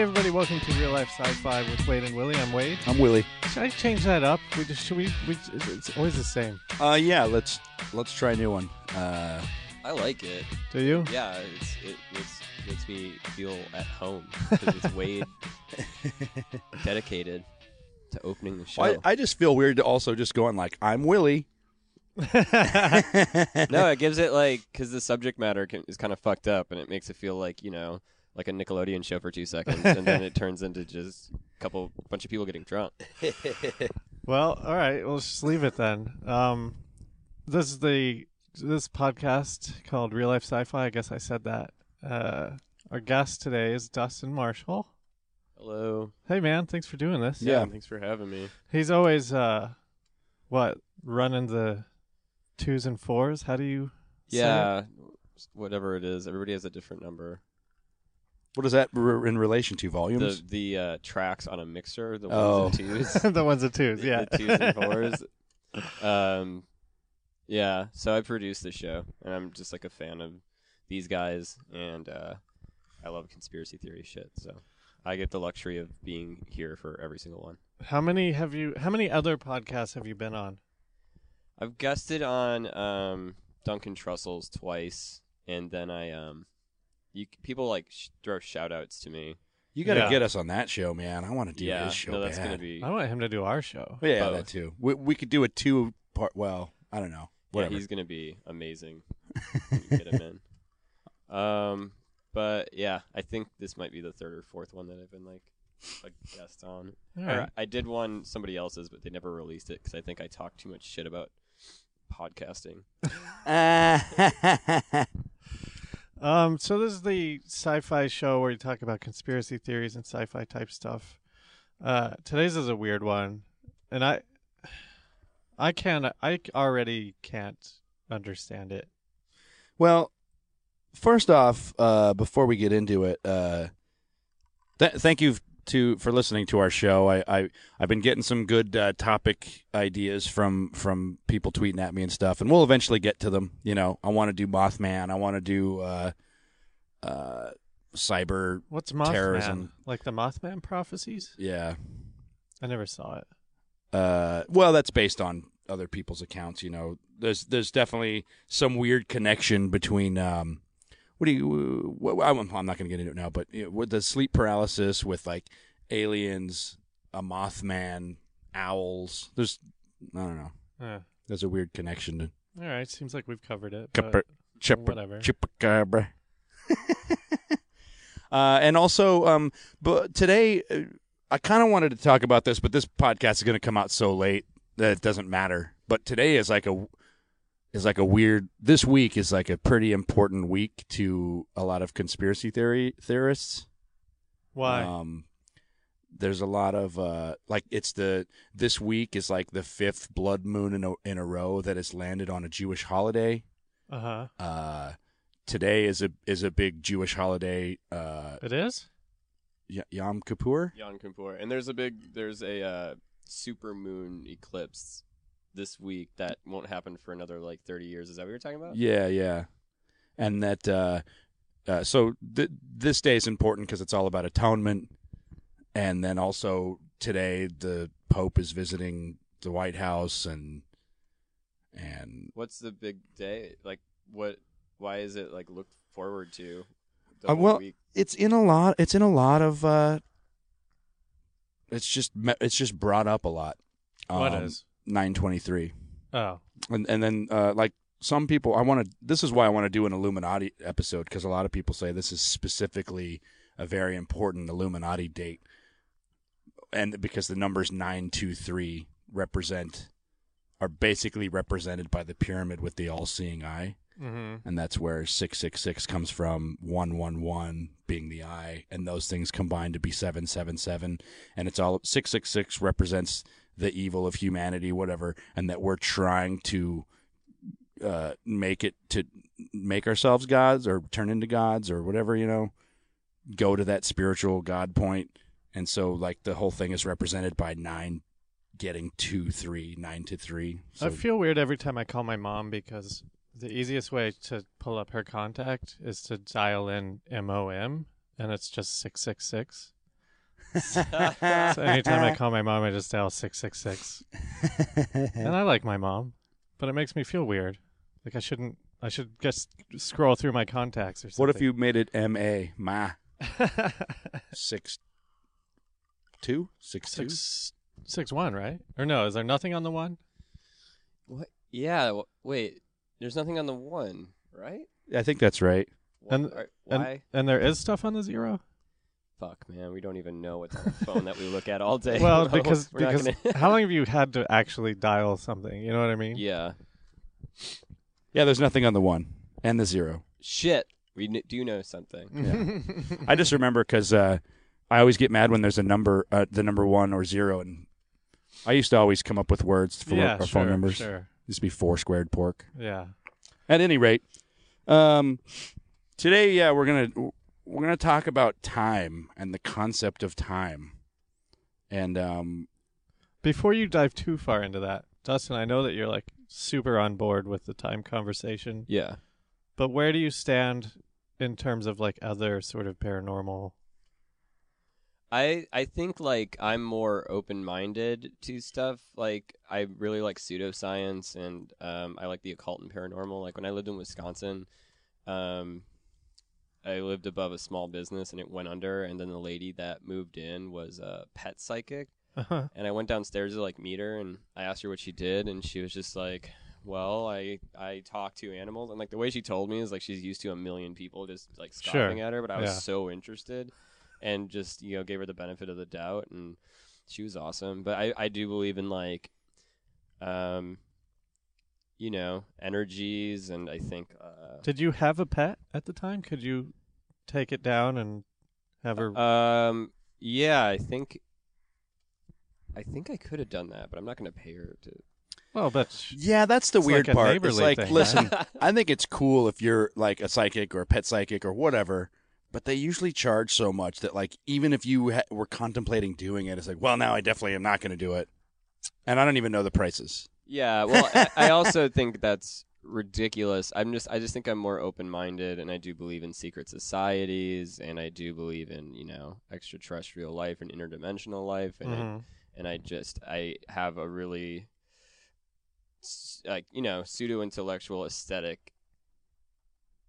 Hey everybody, welcome to Real Life Sci-Fi with Wade and Willy. I'm Wade. I'm Willy. Should I change that up? We just should we? we it's always the same. Uh, yeah, let's let's try a new one. Uh, I like it. Do you? Yeah, it's, it makes, makes me feel at home because it's Wade dedicated to opening the show. I, I just feel weird to also just going like I'm Willy. no, it gives it like because the subject matter can, is kind of fucked up, and it makes it feel like you know, like a Nickelodeon show for two seconds, and then it turns into just a couple bunch of people getting drunk. Well, all right. We'll just leave it then. Um, this is the this podcast called Real Life Sci-Fi. I guess I said that. Uh, our guest today is Dustin Marshall. Hello. Hey man, thanks for doing this. Yeah. Thanks for having me. He's always uh, what running the twos and fours. How do you? say it? Yeah, whatever it is, everybody has a different number. What is that r- in relation to volumes? the uh, tracks on a mixer, the Oh. ones and twos. the ones and twos. Yeah. the twos and fours. Um, yeah. So I produce the show, and I'm just like a fan of these guys, and uh, I love conspiracy theory shit. So I get the luxury of being here for every single one. How many have you? How many other podcasts have you been on? I've guested on um, Duncan Trussell's twice, and then I um, you people like sh- throw shout outs to me. you got to yeah. get us on that show, man. I want to do yeah, his show. no, that's bad. gonna be. I want him to do our show. yeah, both. that too. We, we could do a two part. Well, I don't know. Yeah, Whatever. he's gonna be amazing. when you get him in. Um, but yeah, I think this might be the third or fourth one that I've been like a guest on. All Or right. I did one somebody else's, but they never released it because I think I talked too much shit about podcasting. So this is the sci-fi show where you talk about conspiracy theories and sci-fi type stuff. Uh, today's is a weird one, and I, I can't. I already can't understand it. well, first off, uh, before we get into it, uh, th- thank you to for listening to our show. I, I I've been getting some good uh, topic ideas from from people tweeting at me and stuff, and we'll eventually get to them. You know, I want to do Mothman. I want to do uh, cyber. What's Mothman? Terrorism. Like the Mothman prophecies? Yeah. I never saw it. Uh, well, that's based on other people's accounts. You know, there's there's definitely some weird connection between. Um, what do you? What, I'm, I'm not going to get into it now, but you know, with the sleep paralysis with like aliens, a Mothman, owls. There's I don't know. Uh, There's a weird connection to all right, seems like we've covered it. Cupper- Chipper, whatever. Chupacabra. uh, and also, um, but today uh, I kind of wanted to talk about this, but this podcast is going to come out so late that it doesn't matter. But today is like a is like a weird. This week is like a pretty important week to a lot of conspiracy theory theorists. Why? Um, there's a lot of uh, like it's the this week is like the fifth blood moon in a, in a row that has landed on a Jewish holiday. Uh huh. Uh, today is a is a big Jewish holiday. Uh, It is. Y- Yom Kippur. Yom Kippur, and there's a big there's a uh, super moon eclipse this week that won't happen for another like 30 years. Is that what you're talking about? Yeah, yeah, and that. Uh, uh, so th- this day is important because it's all about atonement, and then also today the Pope is visiting the White House and and What's the big day? Like, what? Why is it like looked forward to? The Uh, well, week? it's in a lot. It's in a lot of. uh It's just it's just brought up a lot. What Um, is? 923 Oh, and and then uh, like some people i want to this is why i want to do an illuminati episode because a lot of people say this is specifically a very important illuminati date and because the numbers 923 represent are basically represented by the pyramid with the all-seeing eye mm-hmm. and that's where 666 comes from 111 being the eye and those things combine to be 777 and it's all 666 represents the evil of humanity whatever and that we're trying to uh, make it to make ourselves gods or turn into gods or whatever you know go to that spiritual god point. and so like the whole thing is represented by nine getting two three nine to three so I feel weird every time I call my mom because the easiest way to pull up her contact is to dial in MOM, and it's just six six six. So anytime I call my mom, I just dial six six six, and I like my mom, but it makes me feel weird. Like I shouldn't. I should just scroll through my contacts or something. what if you made it ma ma six two six two six six one right? Or no? Is there nothing on the one? What? Yeah. w- wait. There's nothing on the one, right? I think that's right. Wh- And- are- And, why? and there is stuff on the zero. Fuck, man. We don't even know what's on the phone that we look at all day. Well, No, because we're not because gonna- how long have you had to actually dial something? You know what I mean? yeah. Yeah, there's nothing on the one and the zero. Shit. We kn- do know something. I just remember because uh, I always get mad when there's a number, uh, the number one or zero, and I used to always come up with words for yeah, our sure, phone numbers. Sure. Used to be four squared pork. Yeah. At any rate, um, today, yeah, we're gonna we're gonna talk about time and the concept of time, and um, Before you dive too far into that, Dustin, I know that you're like super on board with the time conversation, yeah. but where do you stand in terms of like other sort of paranormal? I I think like I'm more open minded to stuff. Like I really like pseudoscience and um, I like the occult and paranormal. Like when I lived in Wisconsin, um, I lived above a small business and it went under. And then the lady that moved in was a pet psychic. Uh-huh. And I went downstairs to like meet her and I asked her what she did and she was just like, "Well, I I talk to animals." And like the way she told me is like she's used to a million people just like Sure. scoffing at her, but I was Yeah. so interested and just, you know, gave her the benefit of the doubt and she was awesome. But I I do believe in like um you know, energies and I think uh Did you have a pet at the time? Could you take it down and have her? um yeah, I think I think I could have done that, but I'm not going to pay her to well, but yeah, that's the It's weird like part. It's neighborly like, thing, listen, I think it's cool if you're like a psychic or a pet psychic or whatever, but they usually charge so much that like even if you ha- were contemplating doing it, it's like, well, now I definitely am not going to do it, and I don't even know the prices. Yeah, well, I, I also think that's ridiculous. I'm just, I just think I'm more open-minded, and I do believe in secret societies, and I do believe in, you know, extraterrestrial life and interdimensional life, and I, Mhm. and I just, I have a really, like, you know, pseudo-intellectual aesthetic.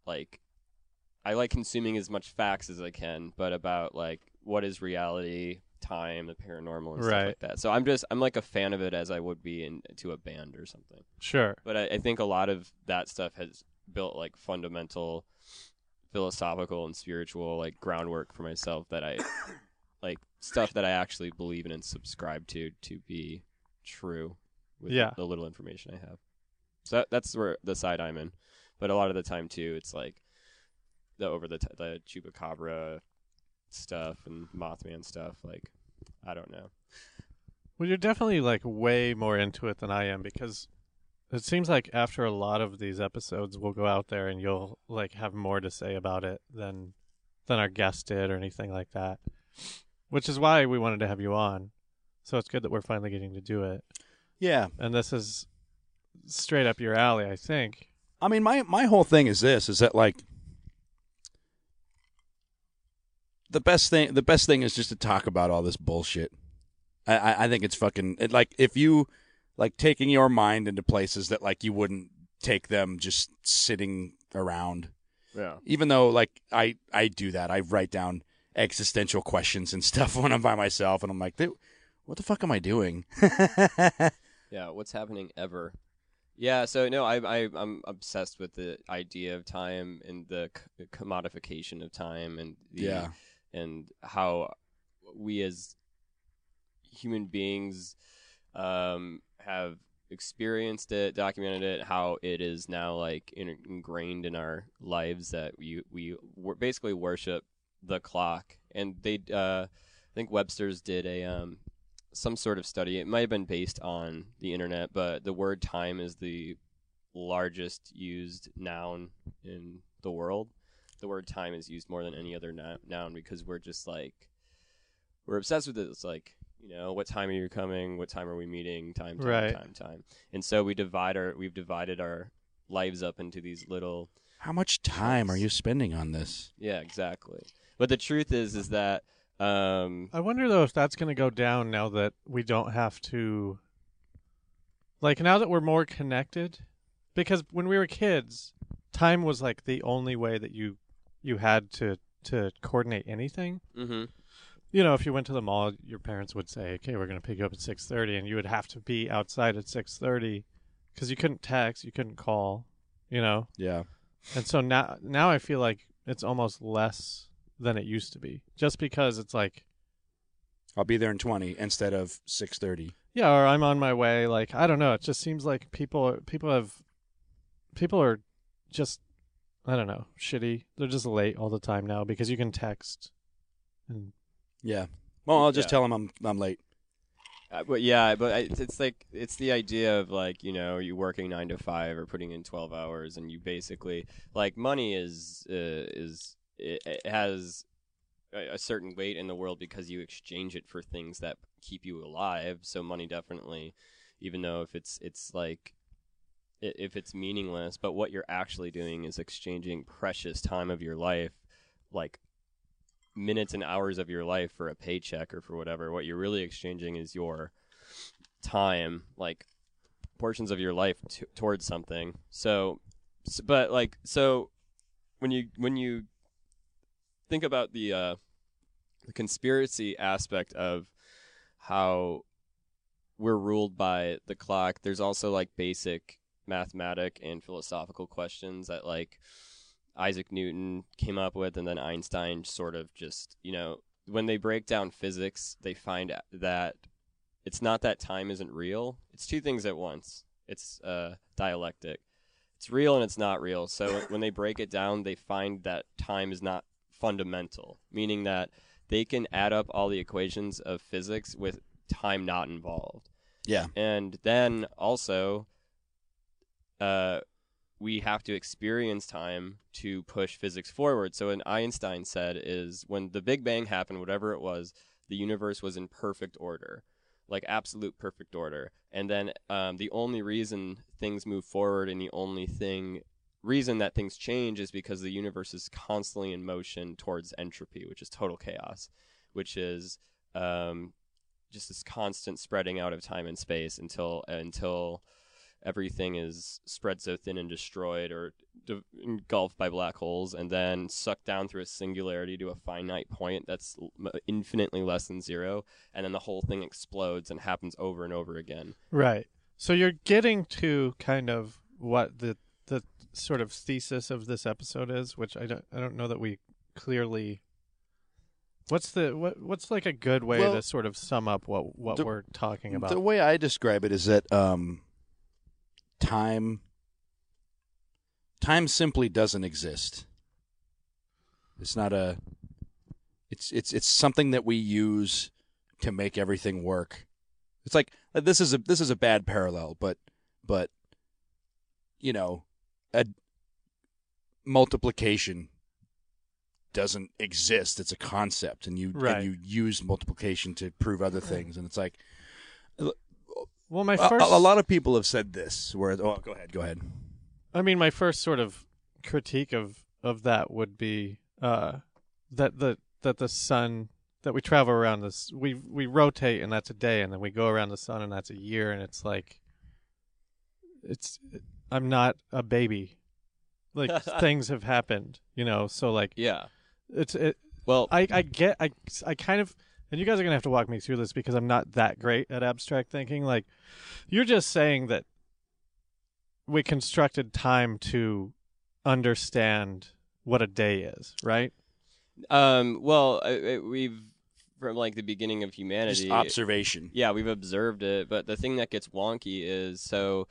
Like, I like consuming as much facts as I can, but about like what is reality, time, the paranormal, and stuff Right. like that. So I'm just I'm like a fan of it as I would be into a band or something. sure. But I, I think a lot of that stuff has built like fundamental philosophical and spiritual like groundwork for myself that I like stuff that I actually believe in and subscribe to to be true with Yeah. the little information I have. So that, that's where the side I'm in. But a lot of the time too, it's like the over the t- the chupacabra stuff and Mothman stuff. Like I don't know. Well, you're definitely like way more into it than I am because it seems like after a lot of these episodes, we'll go out there and you'll like have more to say about it than than our guest did or anything like that. Which is why we wanted to have you on. So it's good that we're finally getting to do it. Yeah, And this is straight up your alley, I think. I mean, my my whole thing is this: is that like the best thing. The best thing is just to talk about all this bullshit. I- I, I think it's fucking it, like if you like taking your mind into places that like you wouldn't take them just sitting around. Yeah. Even though like I I do that, I write down existential questions and stuff when I'm by myself, and I'm like, what the fuck am I doing? Yeah, what's happening ever? Yeah, so no, I, I I'm obsessed with the idea of time and the c- commodification of time and the, Yeah. And how we as human beings um, have experienced it, documented it, how it is now like in, ingrained in our lives that we we basically worship the clock, and they uh, I think Webster's did a um, some sort of study. It might have been based on the internet, but the word time is the largest used noun in the world. The word time is used more than any other no- noun because we're just like we're obsessed with it. It's like you know, what time are you coming? What time are we meeting? Time, time, Right. time, time. And so we divide our we've divided our lives up into these little How much time are you spending on this? yeah, exactly. But the truth is is that um I wonder though if that's going to go down now that we don't have to like now that we're more connected because when we were kids time was like the only way that you you had to to coordinate anything. mhm. You know, if you went to the mall, your parents would say, "Okay, we're going to pick you up at 6:30," and you would have to be outside at 6:30 cuz you couldn't text, you couldn't call, you know. Yeah. And so now now I feel like it's almost less than it used to be. Just because it's like I'll be there in 20 instead of 6:30. Yeah, or I'm on my way. Like I don't know. It just seems like people people have people are just I don't know shitty. They're just late all the time now because you can text. And Yeah. Well, I'll just Yeah. tell them I'm I'm late. Uh, but yeah, but I, it's, it's like it's the idea of like you know you working nine to five or putting in twelve hours, and you basically like money is uh, is it, it has a, a certain weight in the world because you exchange it for things that keep you alive. So money definitely, even though if it's it's like i- if it's meaningless, but what you're actually doing is exchanging precious time of your life, like minutes and hours of your life for a paycheck or for whatever. What you're really exchanging is your time, like portions of your life t- towards something. So, s- but like, so when you when you think about the uh, the conspiracy aspect of how we're ruled by the clock, there's also like basic mathematic and philosophical questions that like Isaac Newton came up with, and then Einstein sort of just, you know, when they break down physics, they find that it's not that time isn't real. It's two things at once. It's uh, dialectic. It's real and it's not real. So when they break it down, they find that time is not fundamental, meaning that they can add up all the equations of physics with time not involved. Yeah. And then also, uh, we have to experience time to push physics forward. So, what Einstein said is when the Big Bang happened, whatever it was, the universe was in perfect order, like absolute perfect order. And then um, the only reason things move forward and the only thing reason that things change is because the universe is constantly in motion towards entropy, which is total chaos, which is um, just this constant spreading out of time and space until until everything is spread so thin and destroyed or de- engulfed by black holes and then sucked down through a singularity to a finite point that's l- m- infinitely less than zero and then the whole thing explodes and happens over and over again right. So you're getting to kind of what the the sort of thesis of this episode is, which I don't I don't know that we clearly. What's the what what's like a good way Well, to sort of sum up what what the- we're talking about? The way I describe it is that um, time time simply doesn't exist. It's not a it's it's it's something that we use to make everything work. It's like this is a this is a bad parallel, but but you know, a multiplication doesn't exist. It's a concept, and you Right. and you use multiplication to prove other things, and it's like well, my a, first a lot of people have said this. Where oh, go ahead, go ahead. I mean, my first sort of critique of of that would be uh, that the that the sun that we travel around this. We we rotate, and that's a day, and then we go around the sun, and that's a year, and it's like, it's I'm not a baby. Like things have happened, you know. So like Yeah. it's it. Well, I I get I I kind of and you guys are gonna have to walk me through this because I'm not that great at abstract thinking. Like you're just saying that we constructed time to understand what a day is, right? um, well, I, I, we've from like the beginning of humanity. Just observation. Yeah, we've observed it, but the thing that gets wonky is so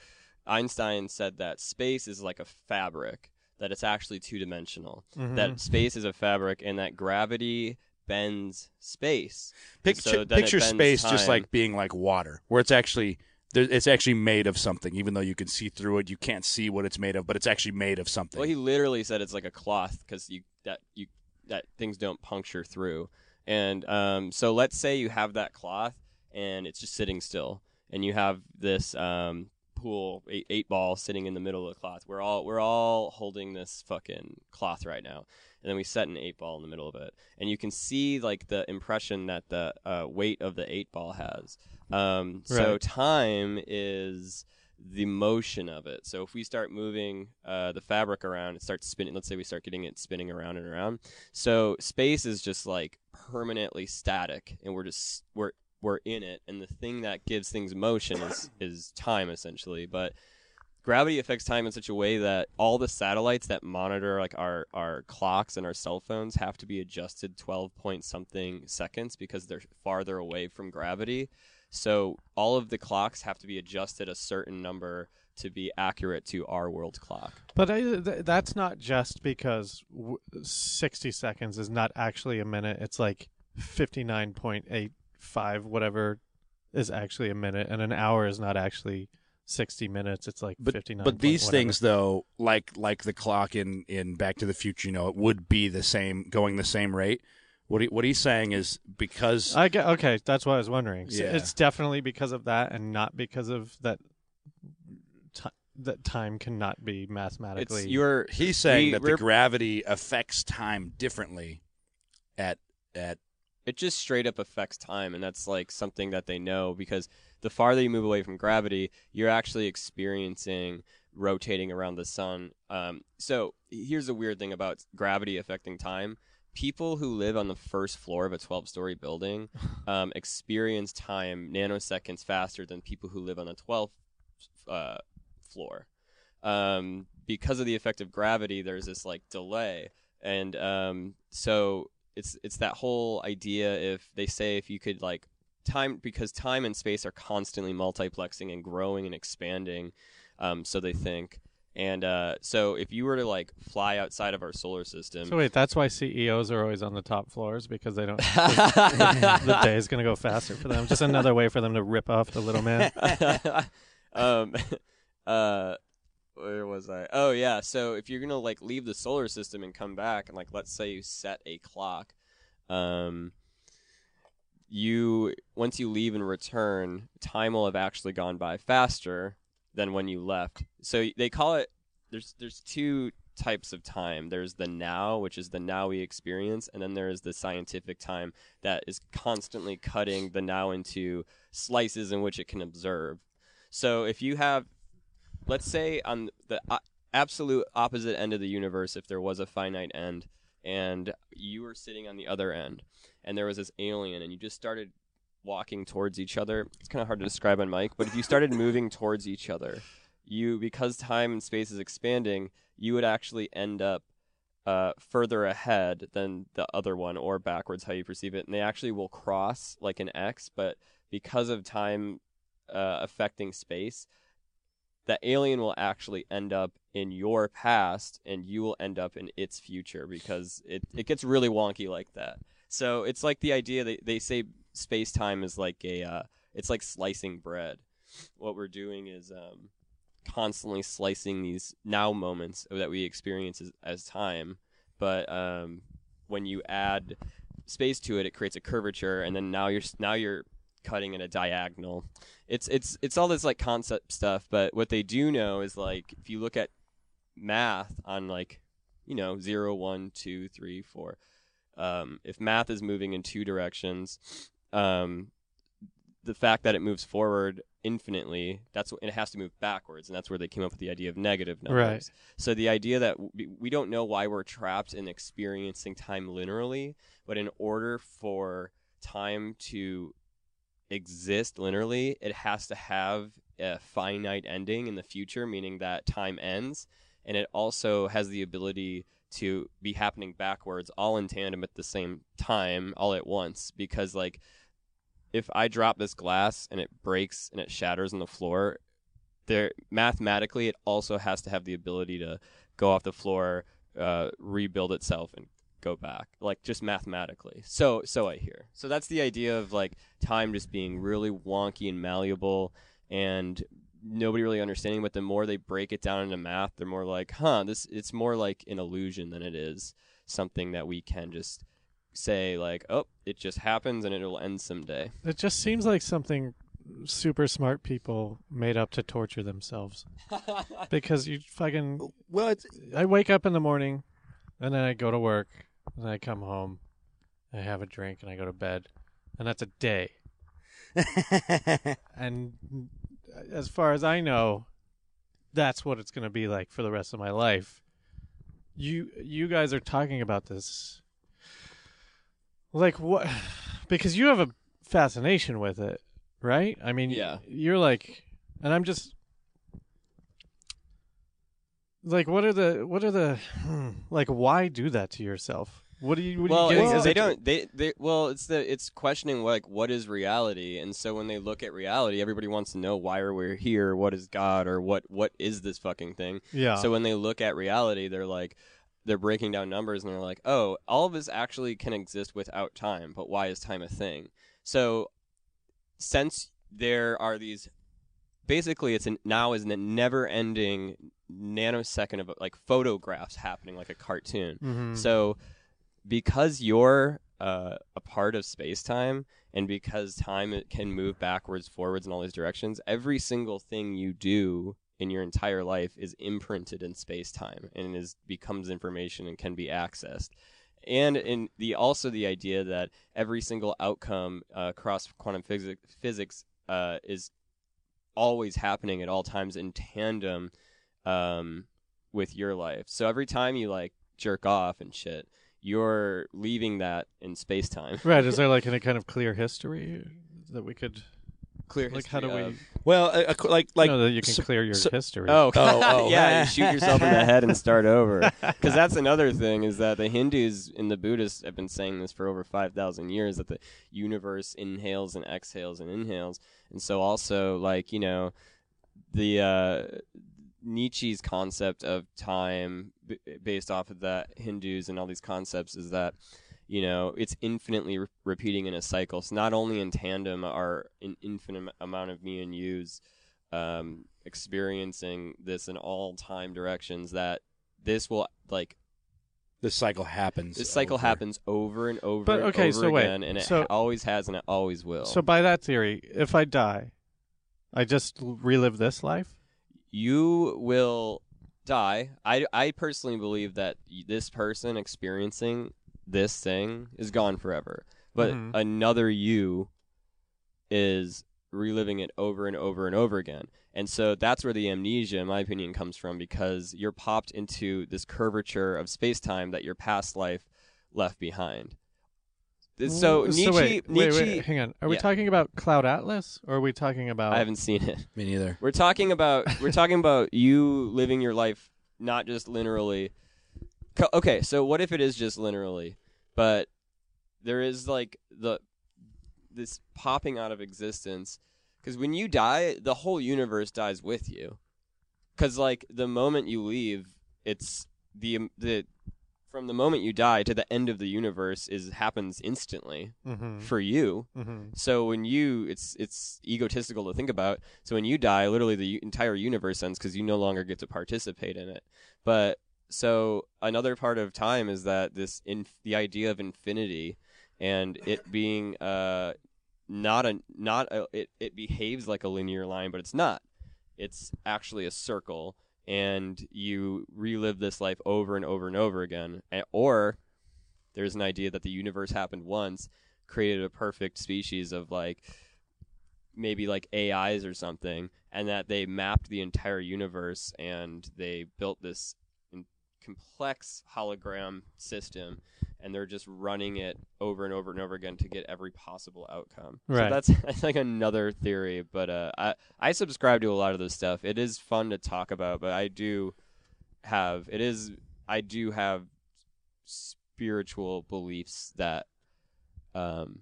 Einstein said that space is like a fabric, that it's actually two dimensional, Mhm. that space is a fabric, and that gravity bends space. Picture, So picture space just like being like water, where it's actually there, it's actually made of something. Even though you can see through it, you can't see what it's made of, but it's actually made of something. Well, he literally said it's like a cloth because you that you that things don't puncture through. And um, so let's say you have that cloth and it's just sitting still, and you have this um, pool eight, eight ball sitting in the middle of the cloth. We're all we're all holding this fucking cloth right now, and then we set an eight ball in the middle of it, and you can see like the impression that the uh, weight of the eight ball has. Um, So time is the motion of it. So if we start moving uh, the fabric around, it starts spinning. Let's say we start getting it spinning around and around. So space is just like permanently static, and we're just we're we're in it. And the thing that gives things motion is is time essentially. But gravity affects time in such a way that all the satellites that monitor like our our clocks and our cell phones have to be adjusted 12 point something seconds because they're farther away from gravity so all of the clocks have to be adjusted a certain number to be accurate to our world clock. But I, th- that's not just because w- 60 seconds is not actually a minute. It's like 59.85, whatever is actually a minute. And an hour is not actually 60 minutes. It's like but 59. but these whatever. things though, like like the clock in in Back to the Future, you know, it would be the same going the same rate. What he, what he's saying is because I get, okay, that's what I was wondering. So Yeah. It's definitely because of that and not because of that. Ti that time cannot be mathematically. It's your he's saying we- that the gravity affects time differently at at it just straight up affects time and that's like something that they know because the farther you move away from gravity you're actually experiencing rotating around the sun. Um, so here's a weird thing about gravity affecting time. People who live on the first floor of a 12 story building um, experience time nanoseconds faster than people who live on the 12th uh, floor. Um, because of the effect of gravity there's this like delay. And um, so it's it's that whole idea if they say if you could like time because time and space are constantly multiplexing and growing and expanding um, so they think and uh, so if you were to like fly outside of our solar system so wait, that's why CEOs are always on the top floors because they don't. the, day is going to go faster for them. Just another way for them to rip off the little man. um, uh, where was I? Oh yeah. So if you're gonna like leave the solar system and come back, and like let's say you set a clock, um, you once you leave and return, time will have actually gone by faster than when you left. So they call it. There's there's two types of time. There's the now, which is the now we experience, and then there is the scientific time that is constantly cutting the now into slices in which it can observe. So if you have, let's say, on the uh, absolute opposite end of the universe, if there was a finite end, and you were sitting on the other end, and there was this alien, and you just started walking towards each other. It's kind of hard to describe on mic, but if you started moving towards each other, you because time and space is expanding, you would actually end up uh, further ahead than the other one, or backwards, how you perceive it, and they actually will cross like an X, but because of time uh, affecting space, the alien will actually end up in your past and you will end up in its future because it, it gets really wonky like that. So it's like the idea that they say space time is like a uh, it's like slicing bread. What we're doing is um, constantly slicing these now moments that we experience as, as time, but um, when you add space to it, it creates a curvature, and then now you're now you're cutting at a diagonal. It's it's it's all this like concept stuff, but what they do know is like if you look at math on like you know zero, one, two, three, four, um, if math is moving in two directions, um, the fact that it moves forward infinitely, that's what, it has to move backwards, and that's where they came up with the idea of negative numbers. Right. So the idea that we, we don't know why we're trapped in experiencing time linearly, but in order for time to exist linearly, it has to have a finite ending in the future, meaning that time ends, and it also has the ability to be happening backwards all in tandem at the same time all at once because like if I drop this glass and it breaks and it shatters on the floor, there mathematically it also has to have the ability to go off the floor, uh, rebuild itself, and go back. Like just mathematically. So so I hear. So that's the idea of like time just being really wonky and malleable and nobody really understanding but the more they break it down into math they're more like huh this it's more like an illusion than it is something that we can just say like oh it just happens and it'll end someday It just seems like something super smart people made up to torture themselves. because you fucking. Well, it's I wake up in the morning, and then I go to work, and I come home, I have a drink, and I go to bed, and that's a day. And as far as I know, that's what it's going to be like for the rest of my life. You you guys are talking about this like what because you have a fascination with it, right? I mean, Yeah. you're like and I'm just like what are the what are the hmm, like why do that to yourself? What do you what well, are you getting? it's- they don't. They, they. Well, it's the. It's questioning like what is reality, and so when they look at reality, everybody wants to know why are we here? What is God, or what? What is this fucking thing? Yeah. So when they look at reality, they're like, they're breaking down numbers, and they're like, oh, all of this actually can exist without time, but why is time a thing? So, since there are these, basically, it's an, now is a never-ending nanosecond of like photographs happening like a cartoon. Mhm. So, because you're uh, a part of space time, and because time can move backwards, forwards, in all these directions, every single thing you do in your entire life is imprinted in space time and is becomes information and can be accessed. And in the also the idea that every single outcome uh, across quantum physics, physics uh, is always happening at all times in tandem um, with your life. So every time you like jerk off and shit, you're leaving that in space time. Right, is there like any kind of clear history that we could Clear like how do history we of- well, uh, uh, like like know that you can so- clear your so- history? Oh, Oh, oh. yeah, you shoot yourself in the head and start over. Because that's another thing is that the Hindus and the Buddhists have been saying this for over 5,000 years that the universe inhales and exhales and inhales. And so also, like, you know, the uh, Nietzsche's concept of time b- based off of that Hindus and all these concepts is that you know it's infinitely re- repeating in a cycle so not only in tandem are an infinite amount of me and yous um, experiencing this in all time directions that this will like this cycle happens. this cycle over. happens over and over But, and okay, over so wait, again and it so- always has and it always will So by that theory, if I die, I just relive this life? You will die. I, I personally believe that this person experiencing this thing is gone forever. But Mhm. another you is reliving it over and over and over again. And so that's where the amnesia, in my opinion, comes from because you're popped into this curvature of space time that your past life left behind. So Nietzsche, wait, Nietzsche, wait, wait, hang on. Are we Yeah. talking about Cloud Atlas or are we talking about I haven't seen it. Me neither. We're talking about we're talking about you living your life not just linearly. Co- Okay, so what if it is just linearly, but there is like the this popping out of existence because when you die, the whole universe dies with you. Because like the moment you leave, it's the the from the moment you die to the end of the universe is happens instantly Mhm, for you. mhm. So when you, it's it's egotistical to think about. So when you die, literally the entire universe ends because you no longer get to participate in it. But so another part of time is that this in the idea of infinity and it being uh not a not a, it it behaves like a linear line, but it's not. It's actually a circle, and you relive this life over and over and over again, or there's an idea that the universe happened once, created a perfect species of like maybe like AIs or something, and that they mapped the entire universe and they built this complex hologram system, and they're just running it over and over and over again to get every possible outcome. Right. So that's that's like another theory, but uh, I I subscribe to a lot of this stuff. It is fun to talk about, but I do have it is I do have spiritual beliefs that um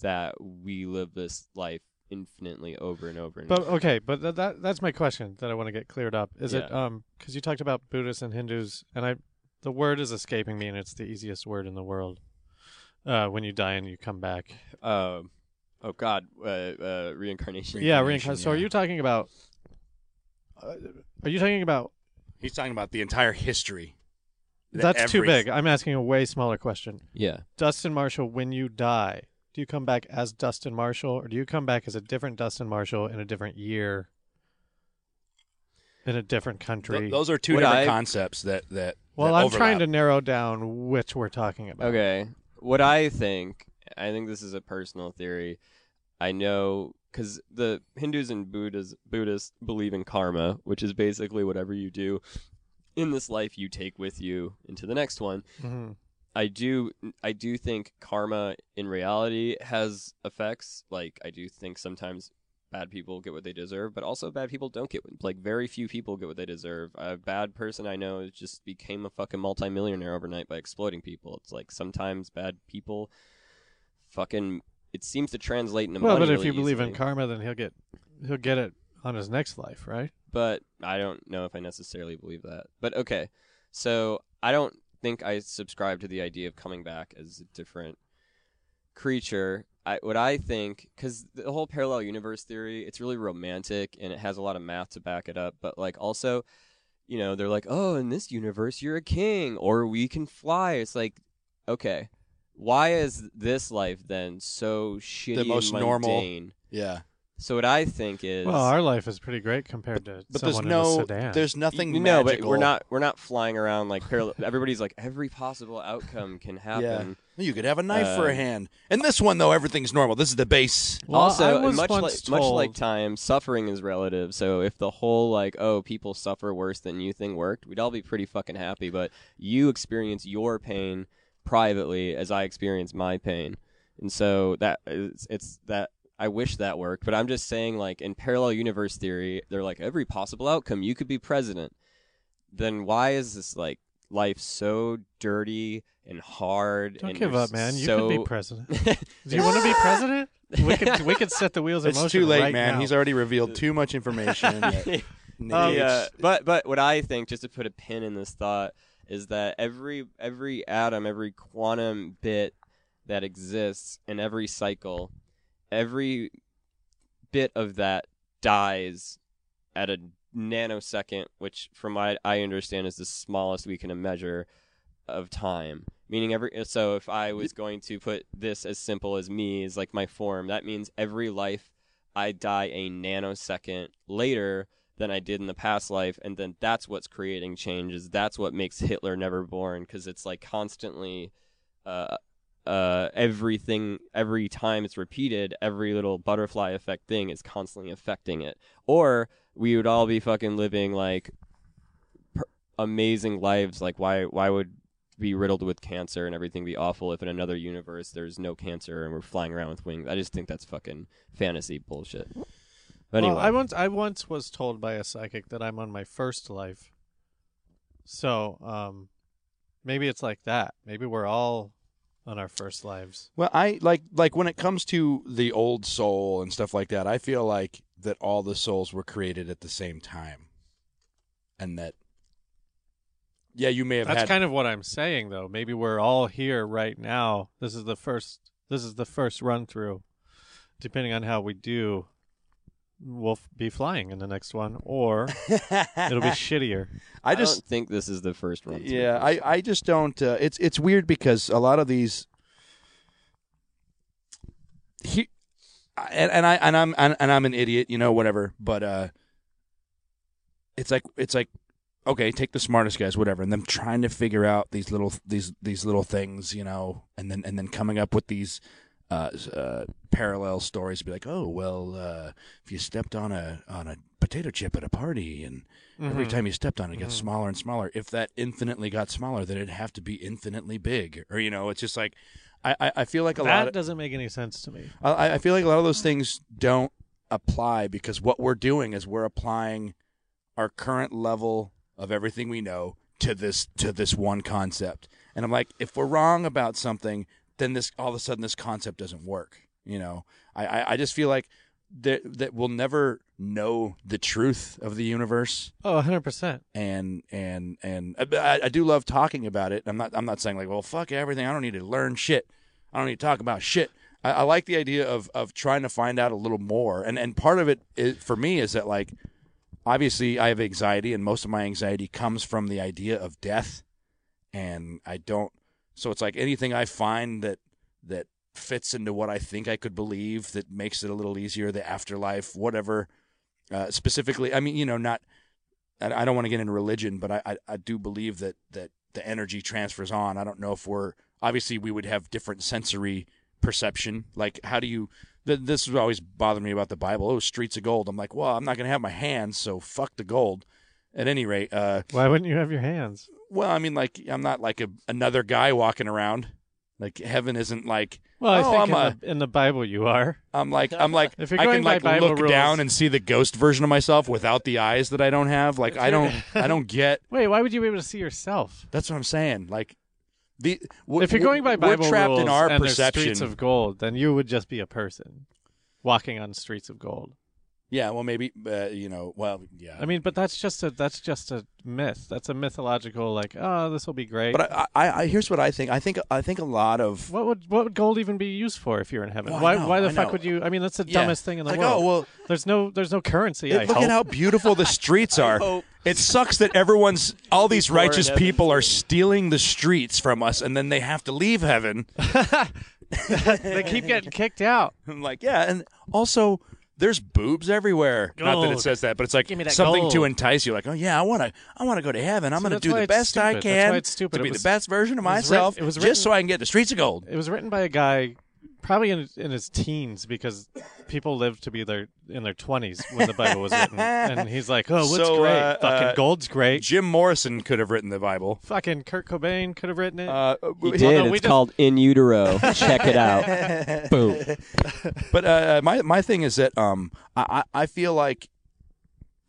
that we live this life infinitely over and over and But over. okay, but th- that that's my question that I want to get cleared up. Is it um because you talked about Buddhists and Hindus, and I the word is escaping me, and it's the easiest word in the world. Uh, when you die and you come back. Um oh god, uh, uh, reincarnation. yeah, Reincarnation, reincarnation. So are you talking about? Uh, are you talking about? He's talking about the entire history. That That's too big. I'm asking a way smaller question. Yeah. Dustin Marshall, when you die, do you come back as Dustin Marshall, or do you come back as a different Dustin Marshall in a different year, in a different country? Th- those are two Would different I- concepts that that. well, that I'm trying to narrow down which we're talking about. Okay. What I think, I think this is a personal theory. I know because the Hindus and Buddhas, Buddhists believe in karma, which is basically whatever you do in this life, you take with you into the next one. hmm I do, I do think karma in reality has effects. Like I do think sometimes bad people get what they deserve, but also bad people don't get like very few people get what they deserve. A bad person I know just became a fucking multimillionaire overnight by exploiting people. It's like sometimes bad people fucking it seems to translate into Well, money but if really you believe in karma, then he'll get he'll get it on his next life, right? but I don't know if I necessarily believe that. But okay, so I don't think I subscribe to the idea of coming back as a different creature. I what I think because the whole parallel universe theory, it's really romantic and it has a lot of math to back it up. But like also, you know, they're like, oh, in this universe you're a king or we can fly. It's like, okay. Why is this life then so shitty most and normal- mundane? Yeah, So what I think is Well, our life is pretty great compared to but there's someone no, in a sedan. there's nothing. You know, but magical. we're not we're not flying around like parallel. Everybody's like every possible outcome can happen. You could have a knife for a Um, hand. And this one, though, everything's normal. This is the base. Well, I also, was much once like much told- like time, suffering is relative. So if the whole like oh people suffer worse than you thing worked, we'd all be pretty fucking happy. But you experience your pain privately as I experience my pain, and so that is it's that. I wish that worked, but I'm just saying, like in parallel universe theory, they're like every possible outcome you could be president. Then why is this like life so dirty and hard? Don't and give up, man. You so... could be president. Do you want to be president? We could we could set the wheels in It's motion. too late, right man. now. He's already revealed too much information. that- Um, yeah, but but what I think, just to put a pin in this thought, is that every every atom, every quantum bit that exists in every cycle, every bit of that dies at a nanosecond, which from what I understand is the smallest we can measure of time. Meaning every so if I was going to put this as simple as me is like my form, that means every life I die a nanosecond later than I did in the past life, and then that's what's creating changes. That's what makes Hitler never born because it's like constantly, uh, uh, everything every time it's repeated, every little butterfly effect thing is constantly affecting it. Or we would all be fucking living like per- amazing lives. Like why why would be riddled with cancer and everything be awful if in another universe there's no cancer and we're flying around with wings? I just think that's fucking fantasy bullshit. But anyway, Well, I once I once was told by a psychic that I'm on my first life. So, um, maybe it's like that. Maybe we're all on our first lives. Well, I like like when it comes to the old soul and stuff like that. I feel like that all the souls were created at the same time, and that yeah, you may have That's had kind of what I'm saying, though. Maybe we're all here right now. This is the first. This is the first run through. Depending on how we do, we'll f- be flying in the next one, or it'll be shittier. I just don't think this is the first one. yeah, I I just don't. Uh, it's it's weird because a lot of these. He, and, and I and I'm and, and I'm an idiot, you know, whatever. But uh, it's like it's like okay, take the smartest guys, whatever, and them trying to figure out these little these these little things, you know, and then and then coming up with these uh, uh, parallel stories. Be like, oh well, uh, if you stepped on a on a potato chip at a party, and every Mhm. time you stepped on it, it gets Mhm. smaller and smaller. If that infinitely got smaller, then it'd have to be infinitely big, or you know, it's just like. I, I- I feel like a lot. that doesn't make any sense to me. I, I feel like a lot of those things don't apply because what we're doing is we're applying our current level of everything we know to this to this one concept. And I'm like, if we're wrong about something, then this all of a sudden this concept doesn't work. You know, I I, I just feel like that that we'll never know the truth of the universe Oh, 100%. and and and uh, I, I do love talking about it. I'm not I'm not saying like, well, fuck everything. I don't need to learn shit. I don't need to talk about shit. I, I like the idea of of trying to find out a little more. And and part of it is, for me is that like, obviously I have anxiety, and most of my anxiety comes from the idea of death, and I don't. So it's like anything I find that that fits into what I think I could believe that makes it a little easier, the afterlife, whatever. Uh, specifically, I mean, you know, not I I don't want to get into religion, but I, I, I do believe that, that the energy transfers on. I don't know if we're obviously we would have different sensory perception. Like, how do you? Th- this has always bothered me about the Bible. Oh, streets of gold. I'm like, well, I'm not to have my hands, so fuck the gold. At any rate, uh, Why wouldn't you have your hands? Well, I mean, like, I'm not like a, another guy walking around. Like, heaven isn't like. Well, I oh, think I'm in, a, the, in the Bible you are. I'm like I'm like If you're I can like Bible look rules- down and see the ghost version of myself without the eyes that I don't have. Like I don't I don't get Wait, why would you be able to see yourself? That's what I'm saying. Like the w- if you're going by we're Bible trapped rules in our and perception. streets of gold, then you would just be a person walking on streets of gold. Yeah, well, maybe uh, you know. Well, yeah. I mean, but that's just a that's just a myth. That's a mythological like, oh, this will be great. but I, I, I here's what I think. I think I think a lot of what would what would gold even be used for if you're in heaven? Well, why know, why the I fuck know. would you? I mean, that's the Yeah. dumbest thing in the like world. oh well, There's no there's no currency. I look hope. at how beautiful the streets are. It sucks that everyone's all these Before righteous people are stealing the streets from us, and then they have to leave heaven. they keep getting kicked out. I'm like, yeah, and also there's boobs everywhere. Not that it Gold. says that, but it's like Give me that something to entice you. Like, oh yeah, I want to, I want to go to heaven. I'm going to that's do why the it's best I stupid. That's can why it's stupid. to It be was- the best version of it was writ- myself, it was written- just so I can get the streets of gold. It was written by a guy probably in in his teens because people lived to be their in their 20s when the Bible was written. And he's like, "Oh, what's So, great? uh, Fucking uh, gold's great. Jim Morrison could have written the Bible. Fucking Kurt Cobain could have written it." Uh, He he- did. no, we it's just- called In Utero. Check it out. Boom. but uh, my my thing is that um, I I I feel like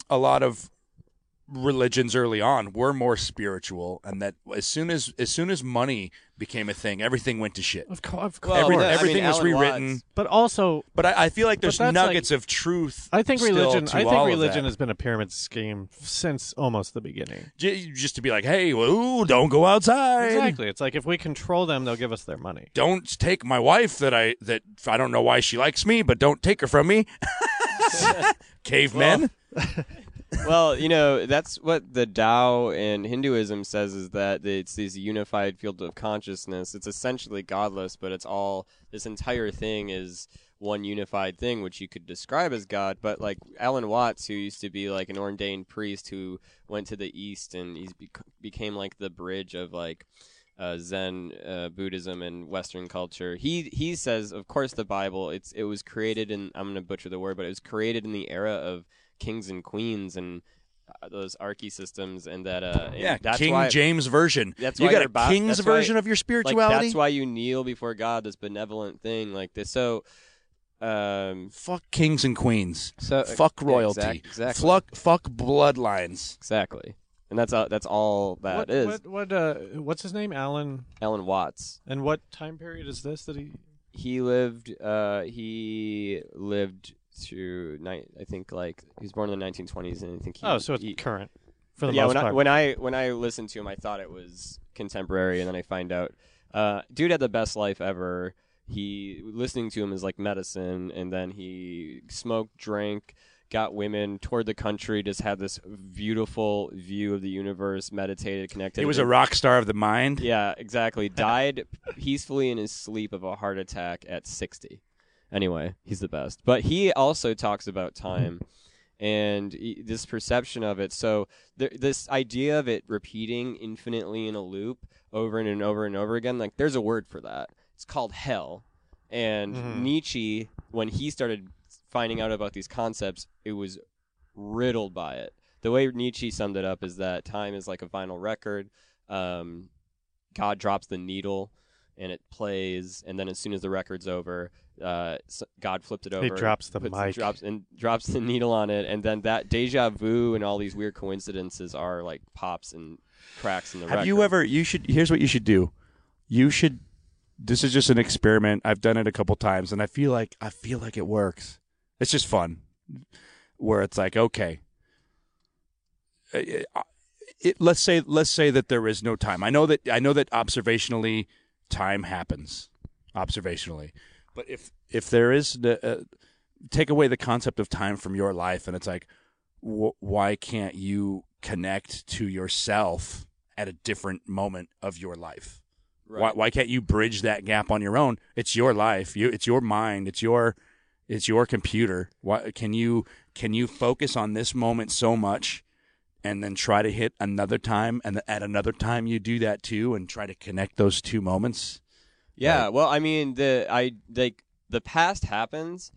a lot of religions early on were more spiritual, and that as soon as as soon as money became a thing, everything went to shit. of course, of Well, Every- course. I mean, everything was Alan rewritten. Watts- but also But I, I feel like there's that's like- nuggets of truth. I think still religion. to I all think of religion that. has been a pyramid scheme since almost the beginning. J- just to be like, hey, well, ooh, don't go outside. Exactly. It's like if we control them, they'll give us their money. Don't take my wife that I that I don't know why she likes me, but don't take her from me. Cavemen. Well, you know, that's what the Tao and Hinduism says is that it's this unified field of consciousness. It's essentially godless, but it's all this entire thing is one unified thing, which you could describe as God. But like Alan Watts, who used to be like an ordained priest who went to the East and bec- became like the bridge of like uh, Zen uh, Buddhism and Western culture. He he says, of course, the Bible. It's it was created in I'm going to butcher the word, but it was created in the era of kings and queens and uh, those archy systems, and that uh, and yeah, that's King why, James version. that's you why got a bo- king's that's why- version of your like spirituality. that's why you kneel before God, this benevolent thing like this. So, um, Fuck kings and queens. so Fuck yeah, royalty. exact- exactly, Fuck fuck bloodlines. exactly, and that's all. That's all that what, is. what what uh what's his name? Alan. Alan Watts. And what time period is this that he? he lived uh he lived to ni- I think like he was born in the 1920s and I think he Oh, so it's he- current for the yeah most when I, part. when I when I listened to him I thought it was contemporary and then I find out uh dude had the best life ever he listening to him is like medicine and then he smoked drank got women toured the country just had this beautiful view of the universe meditated connected He was a rock star of the mind. yeah, exactly. Died peacefully in his sleep of a heart attack at 60. Anyway, he's the best. But he also talks about time and this perception of it. So th- this idea of it repeating infinitely in a loop over and, and over and over again, like there's a word for that. It's called hell. And Mhm. Nietzsche, when he started finding out about these concepts, it was riddled by it. The way Nietzsche summed it up is that time is like a vinyl record. Um, God drops the needle and it plays, and then as soon as the record's over, uh, God flipped it over. He drops the puts- mic. drops and drops the needle on it, and then that deja vu and all these weird coincidences are like pops and cracks in the Have record. you ever? You should. Here's what you should do. You should. This is just an experiment. I've done it a couple times, and I feel like I feel like it works. It's just fun. Where it's like, okay, it, it, let's say let's say that there is no time. I know that I know that observationally, time happens observationally, but if if there is the uh, take away the concept of time from your life, and it's like, wh- why can't you connect to yourself at a different moment of your life? Right. Why, why can't you bridge that gap on your own? It's your life. You, it's your mind. It's your, it's your computer. Why can you can you focus on this moment so much, and then try to hit another time, and at another time you do that too, and try to connect those two moments? Yeah, well, I mean, the I like the past happens,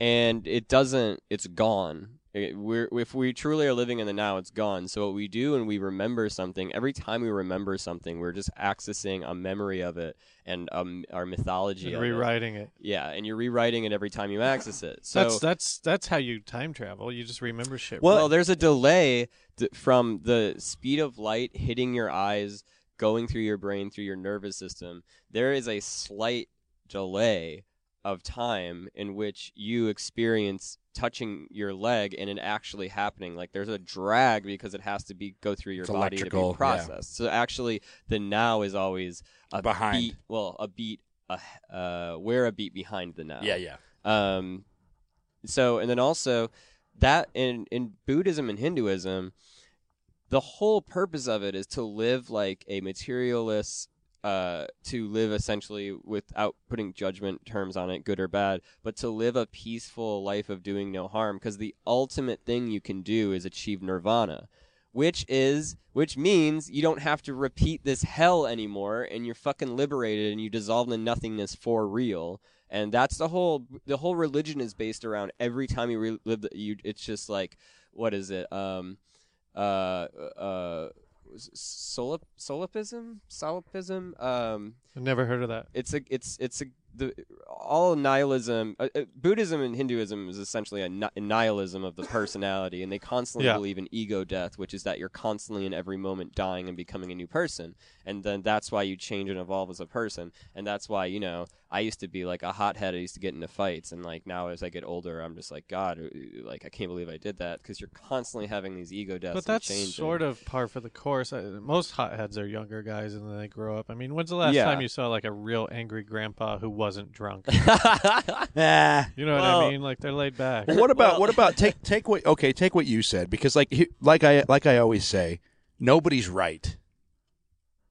and it doesn't. It's gone. It- we're if we truly are living in the now, it's gone. So what we do when we remember something, every time we remember something, we're just accessing a memory of it and um our mythology And of it. rewriting it. Yeah, and you're rewriting it every time you access it. So that's that's that's how you time travel. You just remember shit. well, there's a delay th- from the speed of light hitting your eyes, going through your brain, through your nervous system. There is a slight delay of time in which you experience touching your leg and it actually happening. Like there's a drag because it has to be go through your It's body to be yeah. processed. So actually, the now is always a Behind. beat. Well, a beat. A, uh, we're a beat behind the now. Yeah, yeah. Um, so and then also that in in Buddhism and Hinduism, the whole purpose of it is to live like a materialist. Uh, to live essentially without putting judgment terms on it, good or bad, but to live a peaceful life of doing no harm. Because the ultimate thing you can do is achieve nirvana, which is which means you don't have to repeat this hell anymore, and you're fucking liberated, and you dissolve into nothingness for real and that's the whole the whole religion is based around every time you the, you it's just like what is it um uh uh solip solipism solipism um I've never heard of that. it's a it's it's a the all nihilism uh, uh, buddhism and hinduism is essentially a, ni- a nihilism of the personality and they constantly Yeah. believe in ego death which is that you're constantly in every moment dying and becoming a new person and then that's why you change and evolve as a person and that's why you know i used to be like a hothead i used to get into fights and like now as i get older i'm just like god uh, like i can't believe i did that because you're constantly having these ego deaths But that's and changing. sort of par for the course. Uh, Most hotheads are younger guys, and then they grow up. I mean, when's the last Yeah. time you saw like a real angry grandpa who wasn't drunk? Ah. You know what I mean? Like they're laid back. Well, what about Well- what about take take what okay take what you said because like he- like I like I always say nobody's right.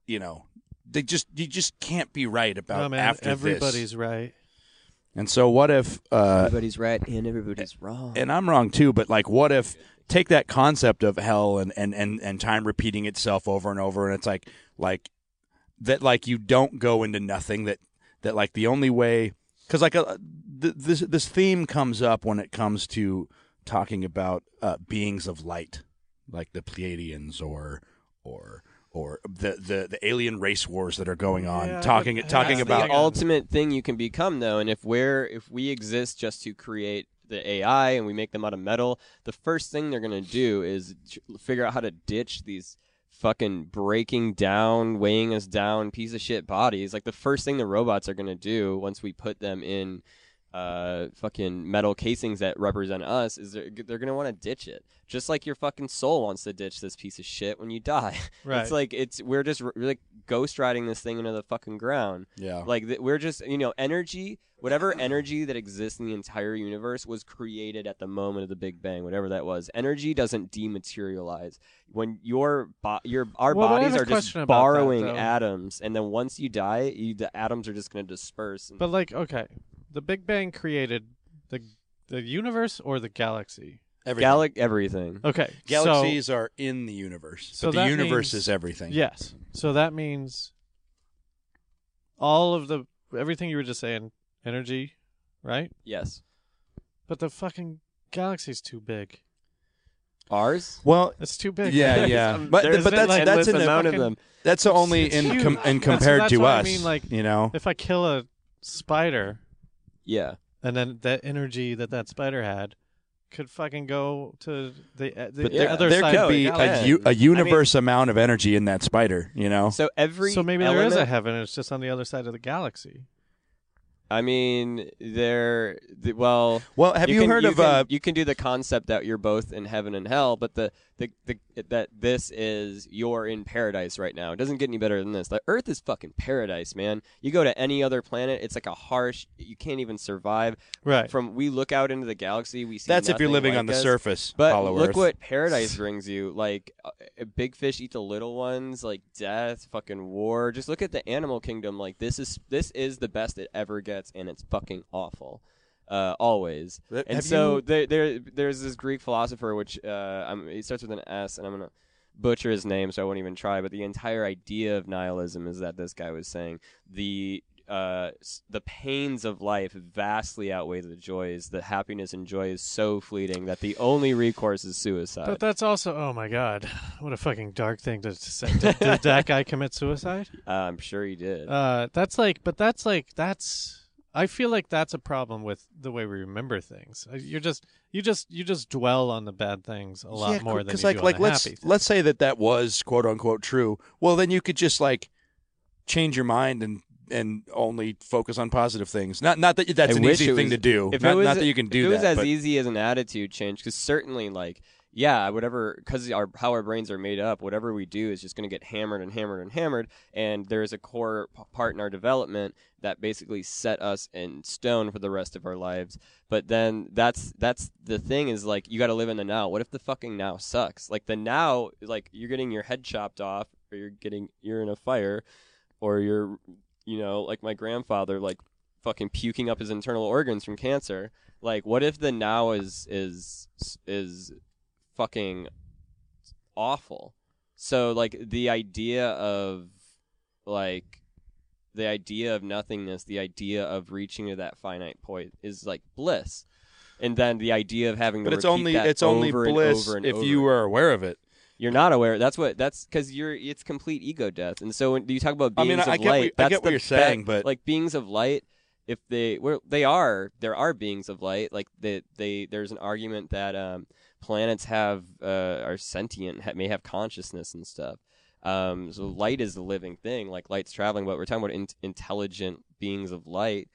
You know, they just you just can't be right about No, man, after everybody's this. right. And so what if uh everybody's right and everybody's wrong and I'm wrong too, but like what if take that concept of hell and and and and time repeating itself over and over and it's like like that like you don't go into nothing that that like the only way cuz like uh, th- this this theme comes up when it comes to talking about uh, beings of light like the Pleiadians or or or the, the the alien race wars that are going on Yeah, talking but talking that's the about thing. ultimate thing you can become though and if we're if we exist just to create the AI and we make them out of metal the first thing they're going to do is tr- figure out how to ditch these fucking breaking down weighing us down piece of shit bodies like the first thing the robots are going to do once we put them in uh fucking metal casings that represent us is they're, they're going to want to ditch it. Just like your fucking soul wants to ditch this piece of shit when you die. Right. it's like it's we're just r- like ghost riding this thing into the fucking ground. Yeah. Like th- we're just you know energy whatever energy that exists in the entire universe was created at the moment of the big bang whatever that was. Energy doesn't dematerialize. When your bo- your our Well, bodies are just question about that, borrowing atoms and then once you die you, the atoms are just going to disperse and But like, okay, the Big Bang created the the universe or the galaxy. Everything. Galac everything. Okay, so- Galaxies are in the universe, so but the universe means- is everything. Yes. So that means all of the everything you were just saying, energy, right? Yes. But the fucking galaxy's too big. Ours. Well, It's too big. yeah, yeah, Um, but there's but an that's that's endless in the, amount of them. that's only in huge. com- in That's- compared that's to what I mean, like, you know, If I kill a spider Yeah. and then that energy that that spider had could fucking go to the, uh, the but Yeah. there, other there side could be galaxy. a, u- a universe amount of energy in that spider. You know, So every so maybe there is a heaven. It's just on the other side of the galaxy. I mean, there. The, well, well, have you, can, heard you of can, uh, you can do the concept that you're both in heaven and hell, but the, the, the that this is you're in paradise right now. It doesn't get any better than this. The Earth is fucking paradise, man. You go to any other planet, it's like a harsh. You can't even survive. Right. From we look out into the galaxy, we see. that's if you're living like on the us. surface. But look Earth. what paradise brings you. Like uh, big fish eat the little ones, like death, fucking war. Just look at the animal kingdom. Like this is this is the best it ever gets, and it's fucking awful. Uh, always. Th- And so you- there, there, there's this Greek philosopher, which uh, I'm, he starts with an S, and I'm gonna butcher his name, so I won't even try. But the entire idea of nihilism is that this guy was saying the uh, the pains of life vastly outweigh the joys. The happiness and joy is so fleeting that the only recourse is suicide. But that's also, oh my god, what a fucking dark thing to say. Did, did that guy commit suicide? uh, I'm sure he did. Uh, that's like, but that's like, that's. I feel like that's a problem with the way we remember things. Uh, You're just, you just, you just dwell on the bad things a lot yeah, more than because you like do like on the let's happy. things. let's say that that was quote unquote true. Well, then you could just like change your mind and and only focus on positive things. Not not that that's I an easy it thing was- to do. if not, it was, not that you can do if it was that. as but- easy as an attitude change, because certainly, like, yeah, whatever, because our how our brains are made up, whatever we do is just going to get hammered and hammered and hammered. And there's a core p- part in our development that basically set us in stone for the rest of our lives. But then that's that's the thing is like you got to live in the now. What if the fucking now sucks? Like the now, like you're getting your head chopped off, or you're getting you're in a fire, or you're, you know, like my grandfather, like fucking puking up his internal organs from cancer. Like, what if the now is is is fucking awful? So, like, the idea of like the idea of nothingness, the idea of reaching to that finite point is like bliss, and then the idea of having but to it's only it's only over and bliss over and if over you were aware of it. you're not aware. That's what. That's because you're. It's complete ego death. And so when you talk about I beings mean, I of get what light, you- I that's get what you're saying, but- like beings of light, if they were, they are. There are beings of light. Like they, they. There's an argument that um, planets have uh, are sentient, ha- may have consciousness and stuff. Um, so light is a living thing. Like light's traveling, but we're talking about in- intelligent beings of light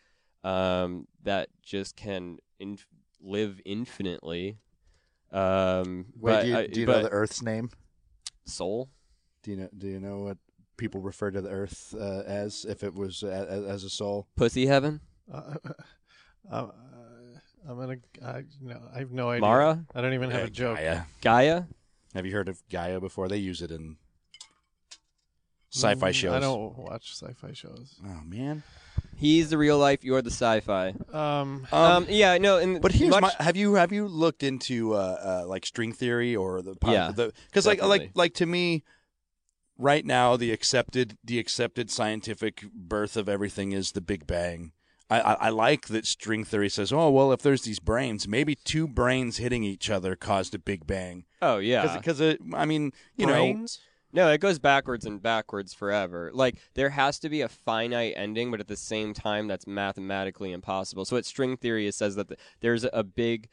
um, that just can inf- live infinitely. Um, Wait, but, do you, uh, do you but know the Earth's name? soul? Do you know? Do you know what people refer to the Earth uh, as if it was a, as, as a soul? Pussy heaven? Uh, uh, I'm gonna. I, no, I have no idea. Mara? I don't even have Uh, a joke. Gaia. Gaia? Have you heard of Gaia before? They use it in sci-fi Mm, shows. I don't watch sci-fi shows. Oh man. He's the real life, you're the sci-fi. Um, Um, yeah, no, and But here's much, my. Have you have you looked into uh, uh, like string theory or the Yeah, because like like like to me, right now the accepted the accepted scientific birth of everything is the Big Bang. I, I, I like that string theory says, oh well, if there's these branes, maybe two branes hitting each other caused a Big Bang. Oh yeah. Because I mean, you know. No, it goes backwards and backwards forever. Like there has to be a finite ending, but at the same time, that's mathematically impossible. So, what string theory says that the, there's a big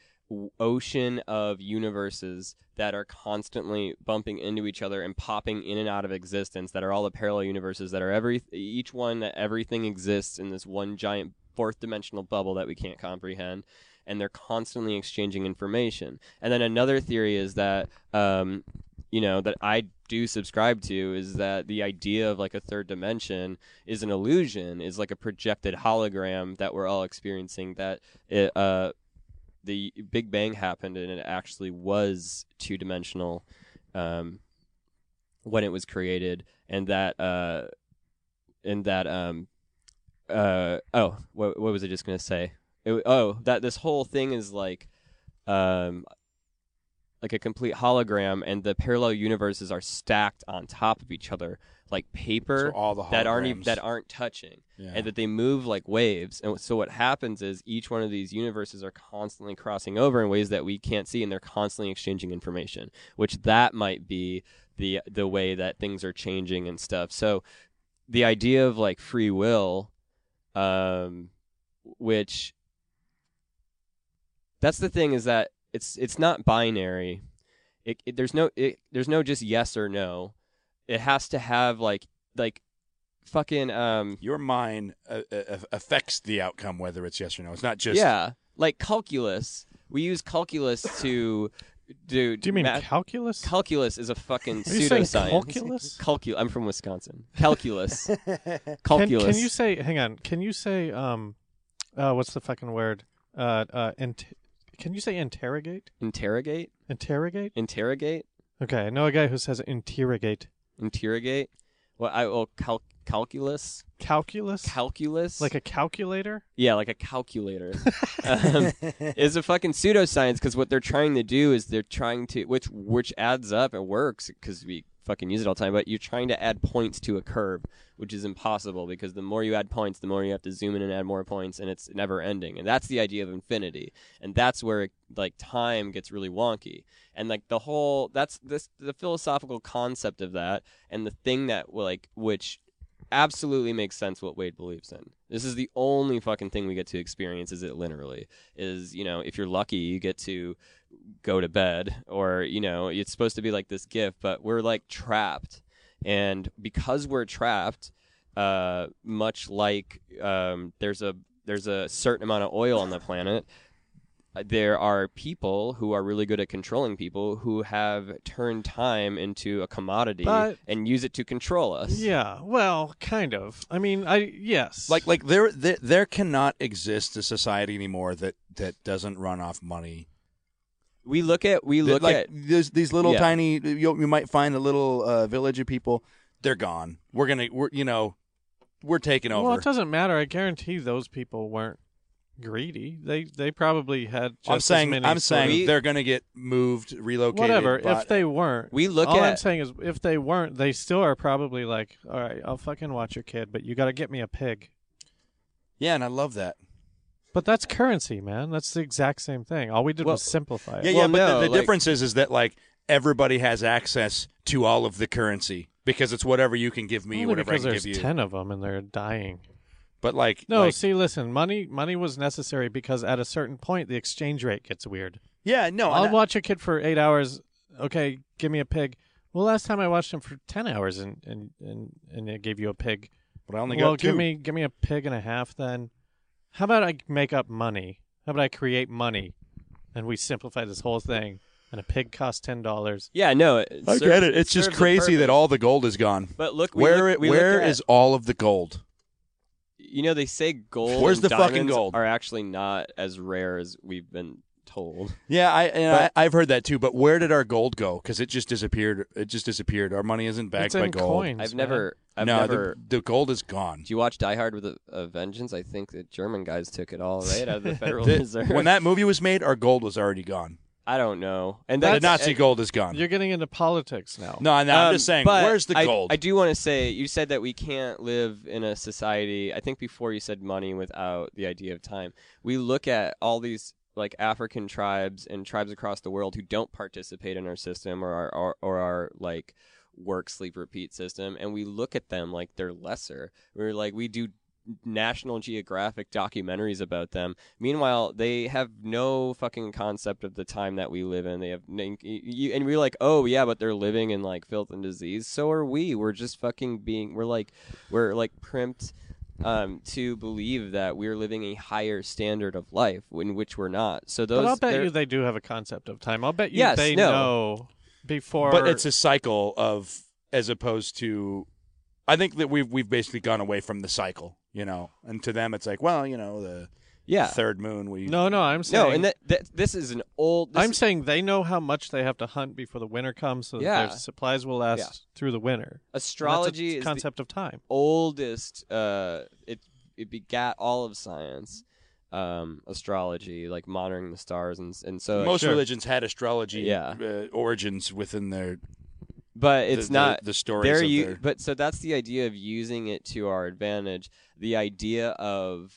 ocean of universes that are constantly bumping into each other and popping in and out of existence. That are all the parallel universes. That are every each one that everything exists in this one giant fourth dimensional bubble that we can't comprehend. And they're constantly exchanging information. And then another theory is that um, you know that I do subscribe to is that the idea of like a third dimension is an illusion, is like a projected hologram that we're all experiencing. That it, uh, the Big Bang happened and it actually was two dimensional um, when it was created, and that uh, and that um, uh, oh, what, what was I just gonna say? It, oh, that this whole thing is like um, like a complete hologram, and the parallel universes are stacked on top of each other like paper So all the that aren't ev- holograms. that aren't touching, Yeah. and that they move like waves. And so what happens is each one of these universes are constantly crossing over in ways that we can't see, and they're constantly exchanging information. Which that might be the the way that things are changing and stuff. So the idea of like free will, um, which that's the thing is that it's it's not binary. It, it there's no it, there's no just yes or no. It has to have like like fucking um Your mind uh, uh, affects the outcome, whether it's yes or no. It's not just yeah like calculus. We use calculus to do. Do you mean math- calculus? calculus is a fucking Are you saying pseudoscience. calculus? Calcu- I'm from Wisconsin. Calculus. Can, calculus. can you say? Hang on. Can you say? Um, uh, what's the fucking word? Uh, uh, int- can you say interrogate? interrogate? Interrogate? Interrogate? Okay, I know a guy who says interrogate. Interrogate? Well, I will cal- calculus. Calculus? Calculus. like a calculator? Yeah, like a calculator. um, is a fucking pseudoscience because what they're trying to do is they're trying to, which which adds up and works because we fucking use it all the time. But you're trying to add points to a curve, which is impossible because the more you add points, the more you have to zoom in and add more points, and it's never ending. And that's the idea of infinity, and that's where like time gets really wonky. And like the whole that's this the philosophical concept of that, and the thing that like which absolutely makes sense what Wade believes in. This is the only fucking thing we get to experience is it literally is, you know, if you're lucky you get to go to bed or, you know, it's supposed to be like this gift, but we're like trapped. And because we're trapped, uh, much like um, there's a there's a certain amount of oil on the planet, there are people who are really good at controlling people who have turned time into a commodity But- and use it to control us. Yeah, well, kind of. I mean, I yes. like like there, there there cannot exist a society anymore that that doesn't run off money. We look at we look like at these these little Yeah. tiny you, you might find a little uh, village of people. They're gone. We're gonna we're you know we're taking over. well, it doesn't matter. I guarantee those people weren't greedy. They they probably had. Just I'm as saying many I'm sort saying We- they're gonna get moved, relocated. whatever. if they weren't, we look all I'm saying is, if they weren't, they still are probably like, all right, I'll fucking watch your kid, but you got to get me a pig. yeah, and I love that. But that's currency, man. That's the exact same thing. All we did Well- was simplify it. Yeah, Well, yeah, but no, the, the like- difference is is that like everybody has access to all of the currency because it's whatever you can give me, whatever I because can there's give you. ten of them and they're dying. But like No, like- see, listen, money money was necessary because at a certain point the exchange rate gets weird. yeah, no, I'll I- watch a kid for eight hours. Okay, give me a pig. Well, last time I watched him for ten hours and and and, and it gave you a pig. but I only well, got two. give me give me a pig and a half then. How about I make up money? How about I create money, and we simplify this whole thing? And a pig costs ten dollars. yeah no it I ser- get it. It's just crazy that all the gold is gone. but look we Where look, we where look at, is all of the gold? You know they say gold Where's and the fucking diamonds gold? are actually not as rare as we've been told Yeah, I and But- I, I've heard that too. But where did our gold go? Because it just disappeared. It just disappeared. Our money isn't backed It's by in gold. coins. I've man. never I've no, never the, the gold is gone. do you watch Die Hard with a, a Vengeance? I think the German guys took it all right out of the Federal The- Reserve. when that movie was made, our gold was already gone. I don't know. And The that's, Nazi and- gold is gone. You're getting into politics now. No, no, I'm Um, just saying. Where's the I- gold? I, do want to say you said that we can't live in a society. I think before you said money without the idea of time. We look at all these like African tribes and tribes across the world who don't participate in our system or our or, or our like work sleep repeat system and we look at them like they're lesser. We're like we do National Geographic documentaries about them. Meanwhile, they have no fucking concept of the time that we live in. They have, and we're like, oh yeah, but they're living in like filth and disease. So are we. We're just fucking being. We're like, we're like primped um, to believe that we're living a higher standard of life, in which we're not. So those. but I'll bet they're- you they do have a concept of time. I'll bet you Yes, they no. know before. but it's a cycle of as opposed to. I think that we've we've basically gone away from the cycle, you know, and to them it's like, well, you know, the yeah. third moon we no, no. I'm saying No, and that, that this is an old. I'm is- saying they know how much they have to hunt before the winter comes, so that Yeah. their supplies will last Yeah. through the winter. astrology That's a is the concept of time. oldest uh it it begat all of science um, astrology, like monitoring the stars, and and so Most sure. religions had astrology Yeah. uh, origins within their. But it's the, not the, the stories. there you their- but so that's the idea of using it to our advantage the idea of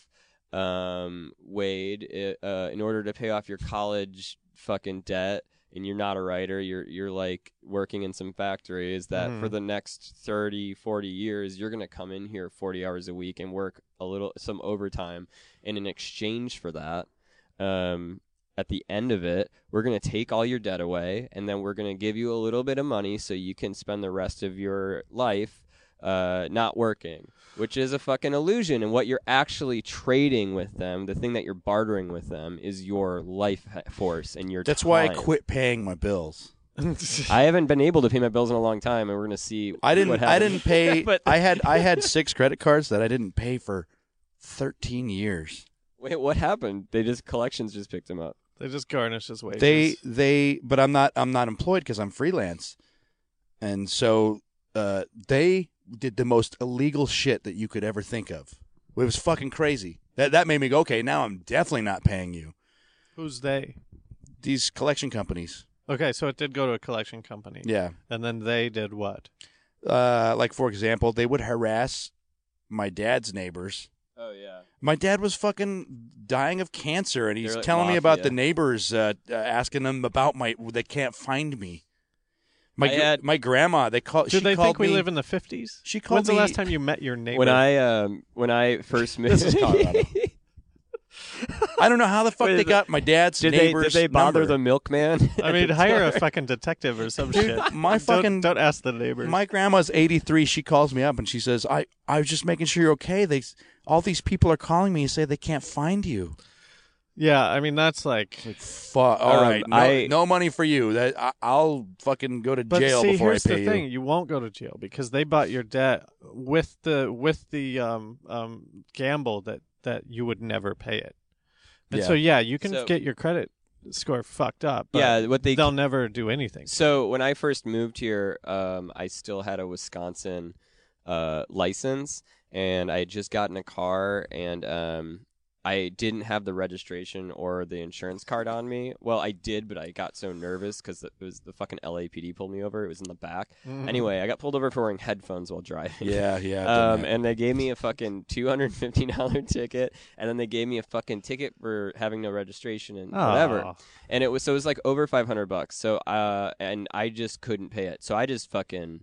um wade uh, in order to pay off your college fucking debt and you're not a writer you're you're like working in some factory is that for Mhm. the next 30 40 years you're going to come in here 40 hours a week and work a little some overtime and in exchange for that um at the end of it, we're going to take all your debt away, and then we're going to give you a little bit of money so you can spend the rest of your life uh, not working, which is a fucking illusion. And what you're actually trading with them, the thing that you're bartering with them, is your life force and your. That's why I quit paying my bills. I haven't been able to pay my bills in a long time, and we're going to see. I didn't. What I didn't pay. But- I had. I had six credit cards that I didn't pay for thirteen years. Wait, what happened? They just collections just picked them up. They just garnish his wages. They they but I'm not I'm not employed because I'm freelance, and so uh, they did the most illegal shit that you could ever think of. It was fucking crazy. That that made me go okay. Now I'm definitely not paying you. Who's they? These collection companies. Okay, so it did go to a collection company. Yeah. And then they did what? Uh, like for example, they would harass my dad's neighbors. Oh yeah. My dad was fucking dying of cancer, and he's They're like telling me about mafia. the neighbors, uh, uh, asking them about my. They can't find me. My I gr- had- my grandma. They call. Did she they called think we me- live in the fifties? She called When's the me- last time you met your neighbor? When I um when I first moved, This is Colorado. I don't know how the fuck Wait, they got my dad's did they neighbor's did they bother number. the milkman? I mean, hire a fucking detective or some shit. my Don't- fucking- don't, ask the neighbors. My grandma's 83. She calls me up and she says, "I I was just making sure you're okay. They all these people are calling me and say they can't find you." yeah, I mean that's like. Fuck. All Um, right, no, I- no money for you. That I, I'll fucking go to But jail see, before I pay the you. thing: you won't go to jail because they bought your debt with the with the um um gamble that that you would never pay it. And Yeah. so yeah, you can So- get your credit score fucked up. But yeah, what they they'll never do anything. So when I first moved here, um, I still had a Wisconsin uh, license, and I had just gotten a car, and um, I didn't have the registration or the insurance card on me. Well, I did, but I got so nervous because it was the fucking LAPD pulled me over. It was in the back. Mhm. Anyway, I got pulled over for wearing headphones while driving. Yeah, yeah. Um, and they gave me a fucking two hundred fifty dollar ticket, and then they gave me a fucking ticket for having no registration and whatever and it was so it was like over 500 bucks so uh and i just couldn't pay it so i just fucking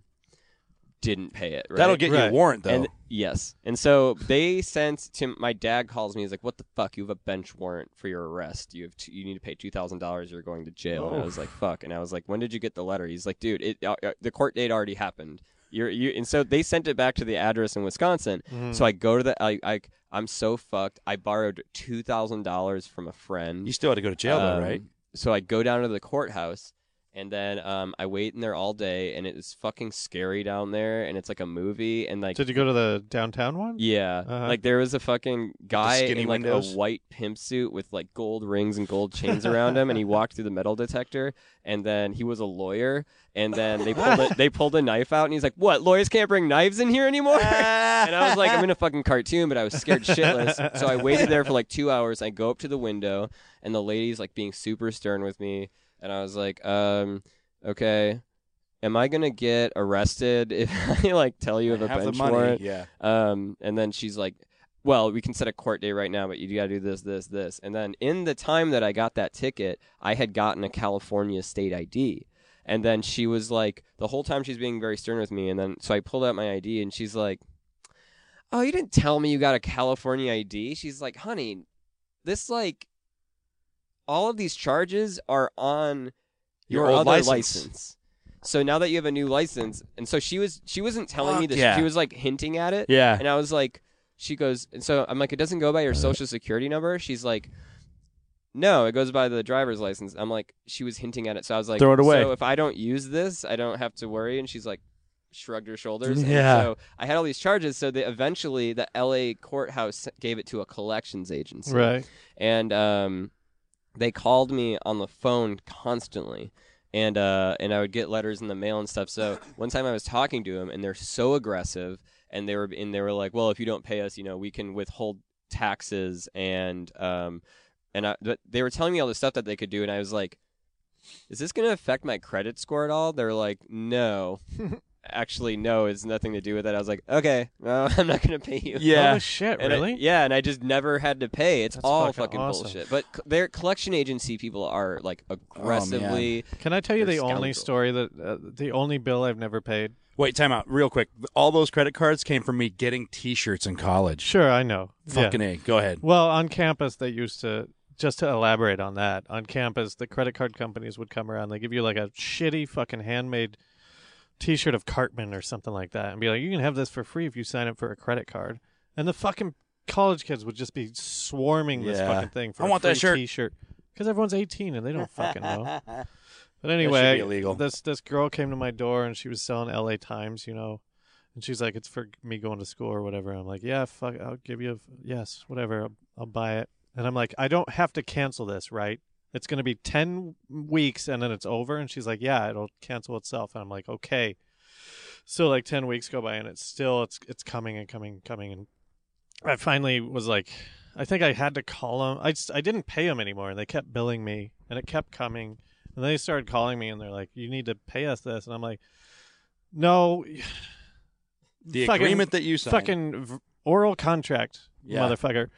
didn't pay it right? That'll get you a Right. warrant though. and yes. And so they sent to my dad calls me he's like what the fuck? You have a bench warrant for your arrest. You have to, you need to pay $2000 you're going to jail. And i was like fuck. And i was like when did you get the letter? He's like dude it uh, uh, the court date already happened. You're you and so they sent it back to the address in wisconsin. Mhm. so i go to the i, I i'm so fucked. I borrowed $2000 from a friend. You still had to go to jail though, um, right? So I go down to the courthouse, and then um, I wait in there all day, and it's fucking scary down there, and it's like a movie, and like Did you go to the downtown one? yeah, Uh-huh. like there was a fucking guy in like windows? a white pimp suit with like gold rings and gold chains around him, and he walked through the metal detector, and then he was a lawyer, and then they pulled a, they pulled a knife out, and he's like, "What? Lawyers can't bring knives in here anymore?" and I was like, I'm in a fucking cartoon, but I was scared shitless. So I waited there for like two hours. I go up to the window, and the lady's like being super stern with me. And I was like, um, okay, am I gonna get arrested if I like tell you of a bench warrant? Yeah. Um, and then she's like, well, we can set a court date right now, but you got to do this, this, this. And then in the time that I got that ticket, I had gotten a California state ID. And then she was like, the whole time she's being very stern with me. And then so I pulled out my ID and she's like, oh, you didn't tell me you got a California ID. She's like, honey, this like, all of these charges are on Your your, other license. license. So now that you have a new license, and so she was she wasn't telling me this. yeah. She was like hinting at it. Yeah. And I was like, she goes, and so I'm like, it doesn't go by your social security number. She's like, no, it goes by the driver's license. I'm like, she was hinting at it. So I was like, Throw it away. So if I don't use this, I don't have to worry. And she's like, shrugged her shoulders. And Yeah. so I had all these charges. So they eventually the L.A. courthouse gave it to a collections agency Right. and um, they called me on the phone constantly and uh, and I would get letters in the mail and stuff. So one time I was talking to them, and they're so aggressive, and they were and they were like, "Well, if you don't pay us, you know, we can withhold taxes and um and I, but they were telling me all the stuff that they could do and I was like is this going to affect my credit score at all? They're like, "No." Actually, no, it's nothing to do with that. I was like, "Okay, no, I'm not going to pay you." Yeah. Oh shit! And I- Really? yeah, and I just never had to pay. It's That's all fucking fucking, awesome. bullshit. But c- their collection agency people are like aggressively. Can I tell you They're the only story that uh, the only bill I've never paid? Wait, time out, real quick. All those credit cards came from me getting T-shirts in college. Sure, I know. Fucking Yeah. a. Go ahead. Well, on campus they used to just to elaborate on that. On campus, the credit card companies would come around. They give you like a shitty fucking handmade T-shirt of Cartman or something like that, and be like, "You can have this for free if you sign up for a credit card." And the fucking college kids would just be swarming this Yeah. fucking thing for I a want that free shirt. T-shirt because everyone's 18 and they don't fucking know. But be anyway, illegal. this this girl came to my door and she was selling L.A. Times, you know, and she's like, "It's for me going to school or whatever." I'm like, "Yeah, fuck, I'll give you, a, yes, whatever, I'll, I'll buy it." And I'm like, "I don't have to cancel this, right? It's going to be ten weeks and then it's over." And she's like, "Yeah, it'll cancel itself." And I'm like, "Okay." So like ten weeks go by and it's still it's it's coming and coming and coming and I finally was like, I think I had to call them. I just, I didn't pay them anymore and they kept billing me and it kept coming and they started calling me and they're like, "You need to pay us this," and I'm like, "No, The fucking- agreement that you signed. fucking oral contract, Yeah. motherfucker.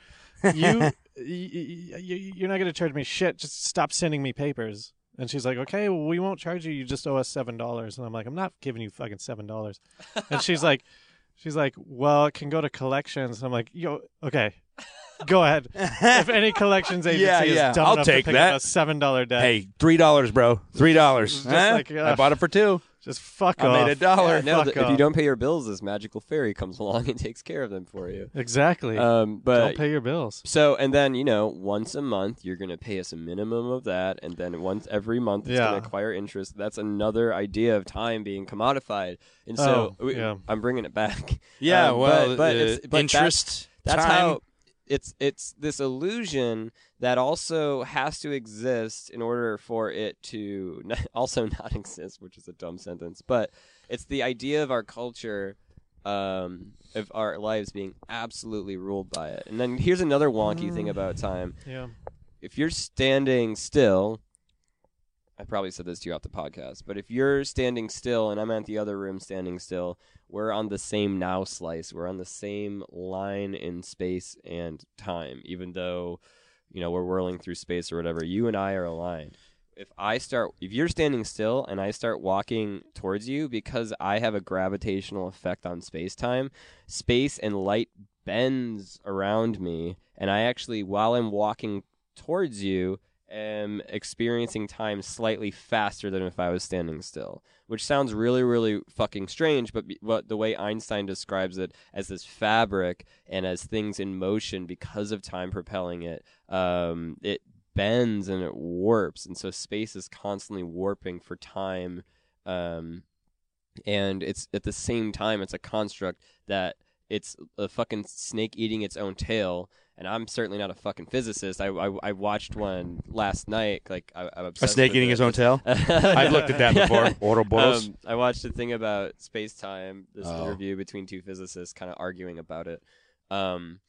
You, y- y- y- you're not gonna charge me shit. Just stop sending me papers." And she's like, "Okay, well, we won't charge you. You just owe us seven dollars." And I'm like, "I'm not giving you fucking seven dollars." And she's like, "She's like, well, it can go to collections." And I'm like, "Yo, okay." Go ahead. If any collections agency Yeah, is yeah. dumb I'll enough take to pick that. up a seven dollar debt, Hey, three dollars, bro. Three dollars. Huh? like, I bought it for two. Just fuck I off. made a dollar. Yeah, no, fuck th- if off. you don't pay your bills, this magical fairy comes along and takes care of them for you. Exactly. Um, but don't pay your bills. So and then you know once a month you're gonna pay us a minimum of that, and then once every month it's Yeah. gonna acquire interest. That's another idea of time being commodified, and so Oh, we- yeah. I'm bringing it back. Yeah, Um, well, but, but uh, it's, but that- interest. that's time. how it's it's this illusion that also has to exist in order for it to n- also not exist, which is a dumb sentence. But it's the idea of our culture, um, of our lives being absolutely ruled by it. And then here's another wonky thing about time: Yeah. if you're standing still. I probably said this to you off the podcast, but if you're standing still and I'm at the other room standing still, we're on the same now slice. We're on the same line in space and time, even though, you know, we're whirling through space or whatever. You and I are aligned. If I start, if you're standing still and I start walking towards you because I have a gravitational effect on space time, space and light bends around me, and I actually, while I'm walking towards you, am experiencing time slightly faster than if I was standing still, which sounds really, really fucking strange. But be, the way Einstein describes it as this fabric and as things in motion because of time propelling it, um, it bends and it warps, and so space is constantly warping for time. Um, and it's at the same time it's a construct that it's a fucking snake eating its own tail and i'm certainly not a fucking physicist i i, I watched one last night like I, i'm A snake eating it. his own tail. I've I've looked at that before. Ouroboros. um, I watched a thing about space time, this Oh. interview between two physicists kind of arguing about it. Um,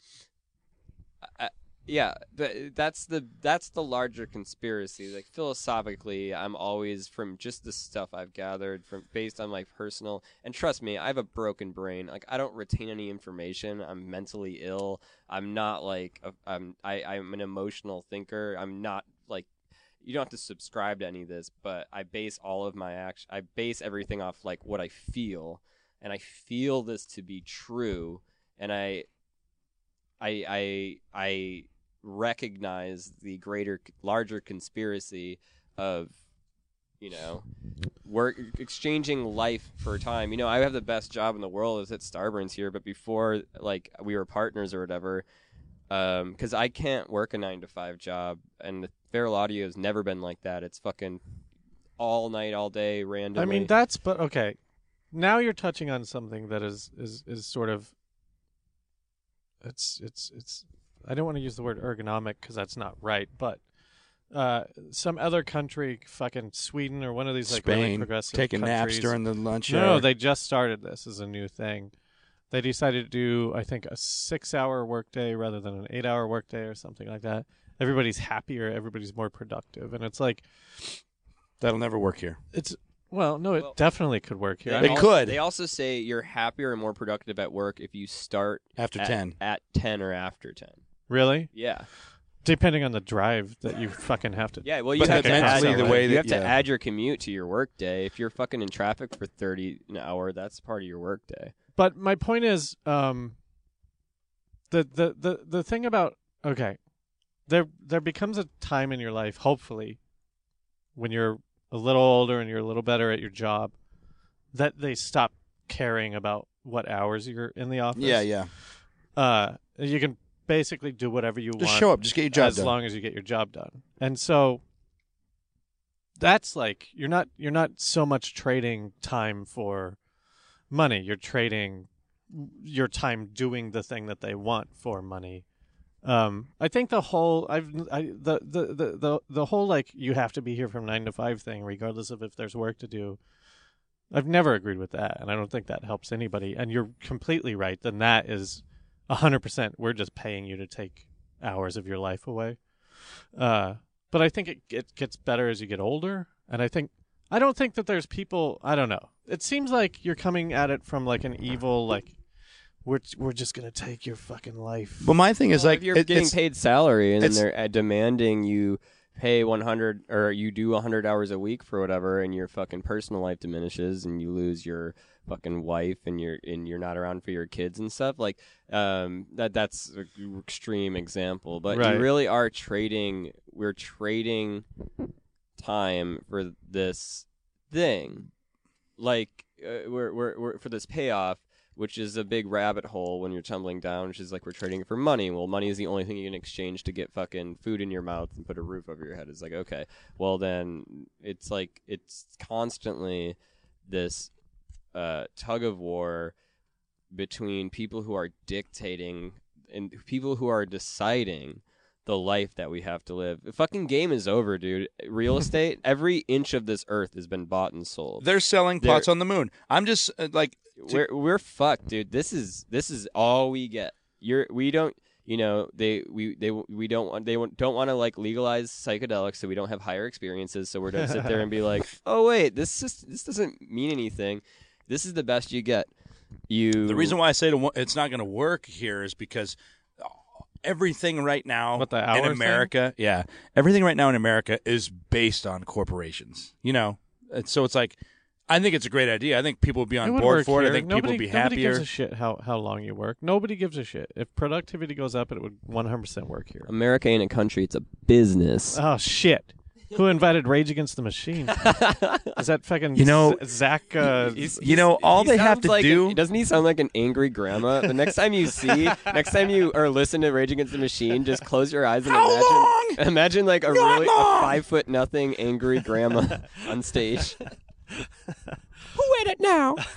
I, yeah, th- that's the that's the larger conspiracy. Like philosophically, I'm always from just the stuff I've gathered from based on my personal and trust me, I have a broken brain. Like I don't retain any information. I'm mentally ill. I'm not like a, I'm I, I'm an emotional thinker. I'm not like you don't have to subscribe to any of this, but I base all of my action. I base everything off like what I feel, and I feel this to be true, and I, I, I, I recognize the greater, larger conspiracy of, you know, work exchanging life for time. You know, I have the best job in the world. Is at Starburns here, but before like we were partners or whatever um, because I can't work a nine to five job, and the Feral Audio has never been like that. It's fucking all night, all day, randomly. I mean, that's but okay. Now you're touching on something that is is is sort of. It's it's it's. I don't want to use the word ergonomic because that's not right, but. Uh, some other country, fucking Sweden or one of these like really progressive taking naps during the lunch No, hour. they just started this as a new thing. they decided to do I think a six hour workday rather than an eight hour workday or something like that. Everybody's happier, everybody's more productive, and it's like That'll never work here. it's well, no, it Well, definitely could work here. It mean, al- could. They also say you're happier and more productive at work if you start After at, 10. at ten or after ten. Really, Yeah, depending on the drive that you fucking have to. yeah. Well, you But have to mentally, add, the way you that- have to yeah. add your commute to your work day. If you're fucking in traffic for thirty an hour, that's part of your work day. But my point is, um, the the the the thing about okay, there there becomes a time in your life, hopefully, when you're a little older and you're a little better at your job, that they stop caring about what hours you're in the office. Yeah, yeah. Uh, you can basically do whatever you Just want show up. Just get your job as done. long as you get your job done. And so that's like you're not you're not so much trading time for money. You're trading your time doing the thing that they want for money. Um, I think the whole I've I, the, the the the the whole like you have to be here from nine to five thing, regardless of if there's work to do. I've never agreed with that, and I don't think that helps anybody. And you're completely right. Then that is hundred percent. We're just paying you to take hours of your life away. Uh, but I think it, it gets better as you get older, and I think I don't think that there's people. I don't know. It seems like you're coming at it from like an evil like. We're, we're just gonna take your fucking life. But my thing is like if you're it- getting paid salary and then it's- they're uh, demanding you pay 100 or you do 100 hours a week for whatever and your fucking personal life diminishes and you lose your fucking wife and you're and you're not around for your kids and stuff like um that that's an extreme example but Right. you really are trading we're trading time for this thing like uh, we're, we're, we're for this payoff which is a big rabbit hole when you're tumbling down, which is like we're trading for money. Well, money is the only thing you can exchange to get fucking food in your mouth and put a roof over your head. It's like, okay, well then it's like it's constantly this uh, tug of war between people who are dictating and people who are deciding the life that we have to live. The fucking game is over, dude. Real estate, every inch of this earth has been bought and sold. they're selling They're- plots on the moon. I'm just uh, like we're we're fucked, dude. This is this is all we get. You're we don't you know they we they we don't want they don't want to like legalize psychedelics so we don't have higher experiences so we're gonna sit there and be like oh wait this just this doesn't mean anything this is the best you get you The reason why I say to, it's not going to work here is because everything right now What, the hour in thing? America, yeah, everything right now in America is based on corporations. You know, And so it's like I think it's a great idea. I think people would be It on would board work for it. here. I think nobody, people would be happier. Nobody gives a shit how, how long you work. Nobody gives a shit. If productivity goes up, it would 100% work here. America ain't a country it's a business Oh, shit. Who invited Rage Against the Machine? Is that fucking You know- Z- Zack? Uh, He's- You know, all they have to like do- a- doesn't he sound like an angry grandma? The next time you see, next time you or listen to Rage Against the Machine, just close your eyes and How imagine, long? imagine like a Not really a five foot nothing angry grandma on stage. Who ate it now?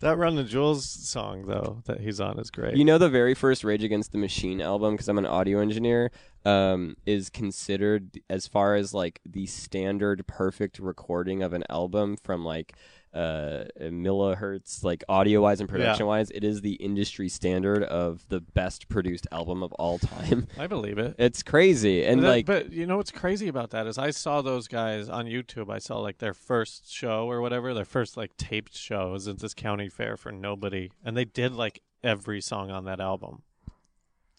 that Run the Jewels song, though, that he's on is great. You know, the very first Rage Against the Machine album, because I'm an audio engineer, um, is considered as far as like the standard perfect recording of an album from like uh, millihertz, like audio wise and production wise. It is the industry standard of the best produced album of all time. I believe it. It's crazy, and But like but you know what's crazy about that is I saw those guys on YouTube. I saw like their first show or whatever, their first like taped show was at this county fair for nobody, and they did like every song on that album.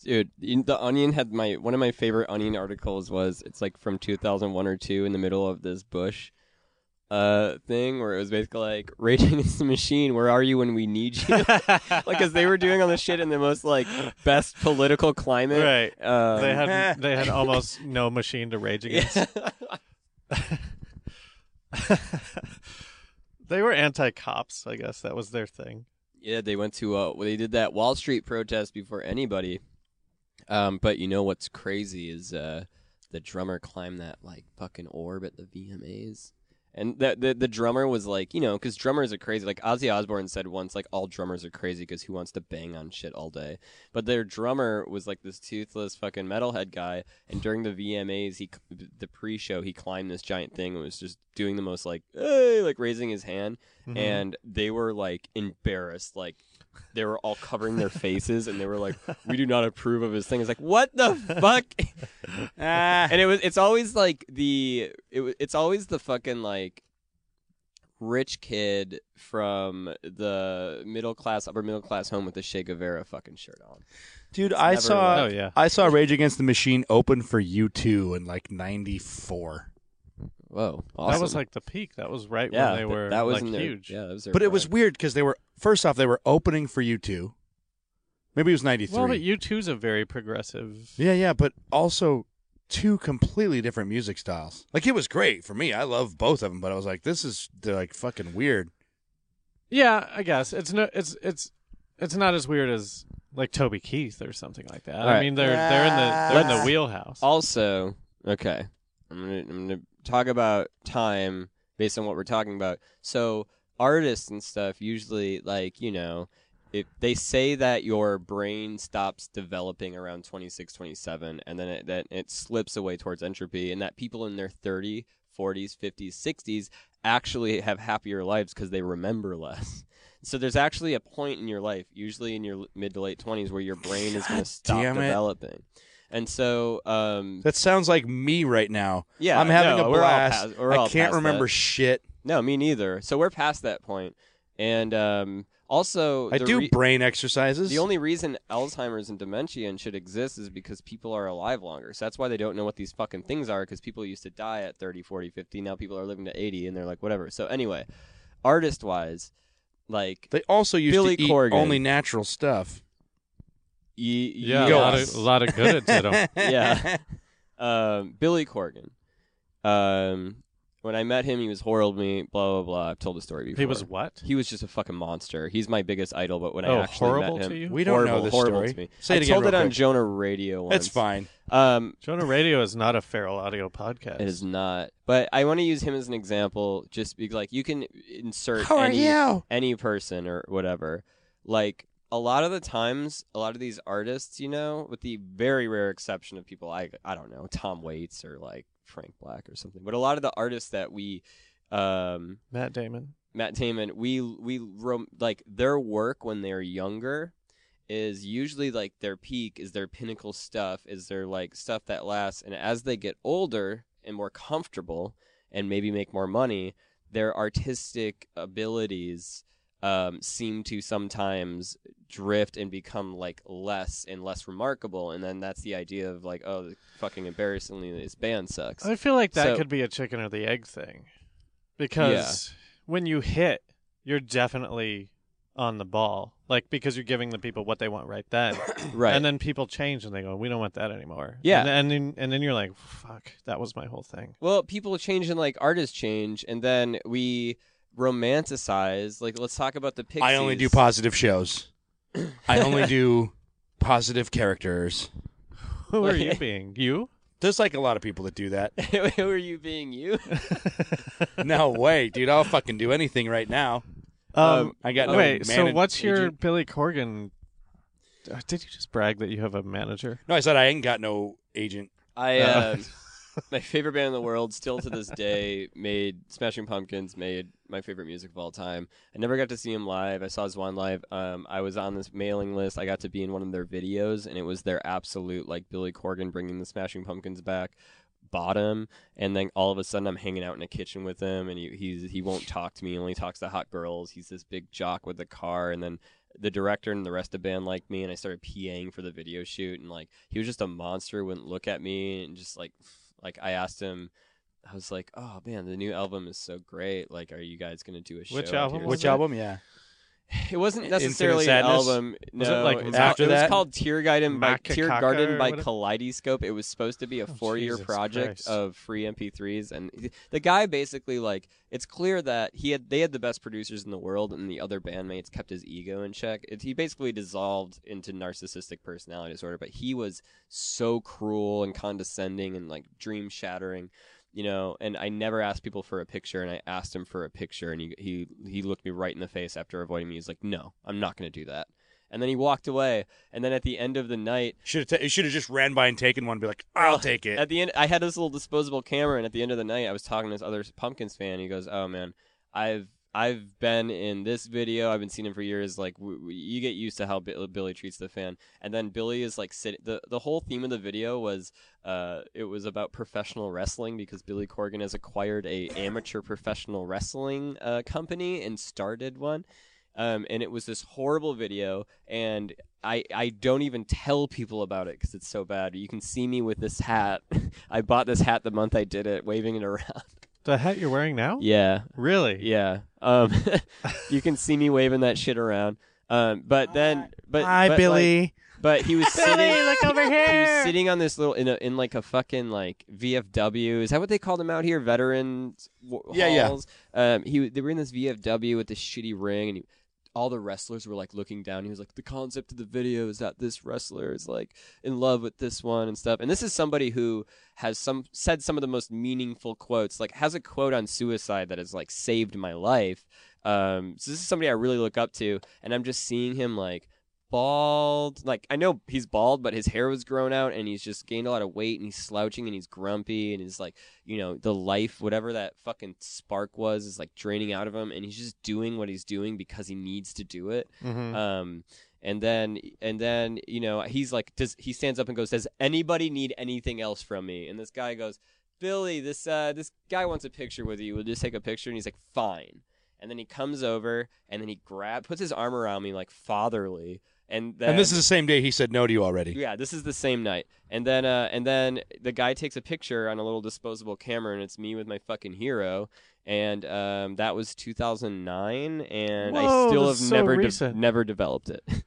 Dude, in- the Onion had my one of my favorite Onion articles was it's like from 2001 or two in the middle of this bush uh thing where it was basically like Raging Against the Machine, where are you when we need you? like, cause they were doing all this shit in the most like best political climate. Right. Um, they had they had almost no machine to rage against. they were anti cops, I guess that was their thing. Yeah, they went to uh they did that Wall Street protest before anybody. Um, but you know what's crazy is uh the drummer climbed that like fucking orb at the VMAs And the the, the drummer was like, you know, because drummers are crazy. Like Ozzy Osbourne said once, like all drummers are crazy because who wants to bang on shit all day? But their drummer was like this toothless fucking metalhead guy. And during the VMAs, he the pre-show, he climbed this giant thing and was just doing the most like, hey, like raising his hand. Mhm. And they were like embarrassed, like they were all covering their faces, and they were like, "We do not approve of his thing." It's like, what the fuck? Ah. and it was it's always like the it, it's always the fucking like rich kid from the middle class upper middle class home with the Che Guevara fucking shirt on. Dude, I never saw Oh yeah. I saw Rage Against the Machine open for U2 in like 94. Whoa, That was like the peak. That was right yeah, when they were that was like their, huge. Yeah, that was their But it was weird because they were first off they were opening for U2. Maybe it was 93. Well, but U2's a very progressive. Yeah, yeah, but also two completely different music styles. Like it was great for me. I love both of them, but I was like, this is they're like fucking weird. Yeah, I guess it's no, it's it's it's not as weird as like Toby Keith or something like that. All I right. mean, they're they're in the they're in the wheelhouse. Also, okay, I'm gonna I'm gonna talk about time based on what we're talking about. So artists and stuff usually like you know. If they say that your brain stops developing around 26, 27, and then it, that it slips away towards entropy, and that people in their 30, 40s, 50s, 60s actually have happier lives because they remember less. So there's actually a point in your life, usually in your mid to late 20s, where your brain is going to stop developing it. And so, um, That sounds like me right now. yeah, I'm having no, a blast. past- I can't remember that. shit. No, me neither. So we're past that point. And um, also, I do re- brain exercises. the only reason Alzheimer's and dementia and should exist is because people are alive longer. So that's why they don't know what these fucking things are because people used to die at 30, 40, 50. Now people are living to 80 and they're like, whatever. So anyway, artist wise, like, they also used Billy to eat Corgan. only natural stuff. Y- yeah, a lot, of, a lot of good it did 'em. yeah. Um, Billy Corgan. Um, when I met him, he was horrible to me. Blah blah blah. I've told the story before. He was what? He was just a fucking monster. He's my biggest idol. But when Oh, I actually horrible met him, to you? We don't horrible, know this horrible story. to me. Say I it again told real it on quick. Jonah Radio once. It's fine. Um, Jonah Radio is not a feral audio podcast. it is not. But I want to use him as an example. Just be like, you can insert How are any you? any person or whatever. Like a lot of the times, a lot of these artists, you know, with the very rare exception of people I I don't know, Tom Waits or like Frank Black or something. But a lot of the artists that we um Matt Damon. Matt Damon, we we rom- like their work when they're younger is usually like their peak is their pinnacle stuff is their like stuff that lasts and as they get older and more comfortable and maybe make more money their artistic abilities um, seem to sometimes drift and become like less and less remarkable and then that's the idea of like oh fucking embarrassingly this band sucks I feel like that So- could be a chicken or the egg thing, because when you hit, you're definitely on the ball. Like because you're giving the people what they want right then, right and then people change and they go, "We don't want that anymore." Yeah. and, and then and then you're like, "Fuck, that was my whole thing." Well, people change and like artists change, and then we romanticize. Like, let's talk about the Pixies. I only do positive shows. I only do positive characters. Who are you being? You? There's like a lot of people that do that. Who are you being? You? No way, dude. I'll fucking do anything right now. Um, I got no wait. So manag- what's your agent. Billy Corgan? uh, Did you just brag that you have a manager? No, I said I ain't got no agent. I Uh. My favorite band in the world, still to this day, made Smashing Pumpkins, made my favorite music of all time. I never got to see him live. I saw Zwan live. Um, I was on this mailing list. I got to be in one of their videos, and it was their absolute like Billy Corgan bringing the Smashing Pumpkins back. Bottom, and then all of a sudden I'm hanging out in a kitchen with him, and he he's, he won't talk to me. He only talks to hot girls. He's this big jock with a car, and then the director and the rest of the band liked me, and I started PAing for the video shoot, and like he was just a monster. Wouldn't look at me, and just like like I asked him. I was like, "Oh man, the new album is so great! Like, are you guys gonna do a show?" Which album Which it? album? Yeah. It wasn't necessarily an Sadness? album. Was it no, like it was, after it was that? called Teargarden by Teargarden by? Kaleidyscope. It was supposed to be a Oh, four-year Jesus project Christ. of free MP3s, and the guy basically like it's clear that he had they had the best producers in the world, and the other bandmates kept his ego in check. It, he basically dissolved into narcissistic personality disorder, but he was so cruel and condescending and like dream shattering. You know, and I never asked people for a picture, and I asked him for a picture, and he he he looked me right in the face after avoiding me. He's like, "No, I'm not going to do that." And then he walked away. And then at the end of the night, Should have. should have just ran by and taken one. And be like, I'll take it. at the end, I had this little disposable camera, and at the end of the night, I was talking to this other Pumpkins fan. He goes, "Oh man, I've I've been in this video. I've been seeing him for years. Like w- w- you get used to how Bi- Billy treats the fan, and then Billy is like sitting. the The whole theme of the video was uh, it was about professional wrestling because Billy Corgan has acquired a amateur professional wrestling uh, company and started one. Um, and it was this horrible video, and I I don't even tell people about it because it's so bad. You can see me with this hat. I bought this hat the month I did it, waving it around. The hat you're wearing now? yeah, Really? yeah. Um, you can see me waving that shit around. Um, but then, but Hi, but, Billy. like, but he was sitting. look over here. He was sitting on this little in a in like a fucking like VFW. Is that what they call them out here? Veterans w- Yeah, yeah. Um, he they were in this VFW with this shitty ring, and he, all the wrestlers were like looking down. He was like, the concept of the video is that this wrestler is like in love with this one and stuff. And this is somebody who has some said some of the most meaningful quotes. Like has a quote on suicide that has like saved my life. Um, so this is somebody I really look up to, and I'm just seeing him like bald. Like I know he's bald, but his hair was grown out, and he's just gained a lot of weight, and he's slouching, and he's grumpy, and he's like, you know, the life, whatever that fucking spark was, is like draining out of him, and he's just doing what he's doing because he needs to do it. Mhm. Um, and then and then you know he's like, does he stands up and goes, does anybody need anything else from me? And this guy goes, Billy, this uh, this guy wants a picture with you. We'll just take a picture, and he's like, fine. And then he comes over, and then he grab puts his arm around me like fatherly, and then and this is the same day he said no to you already. yeah, this is the same night. And then uh and then the guy takes a picture on a little disposable camera and it's me with my fucking hero. And um that was 2009 and I still have so never de- never developed it.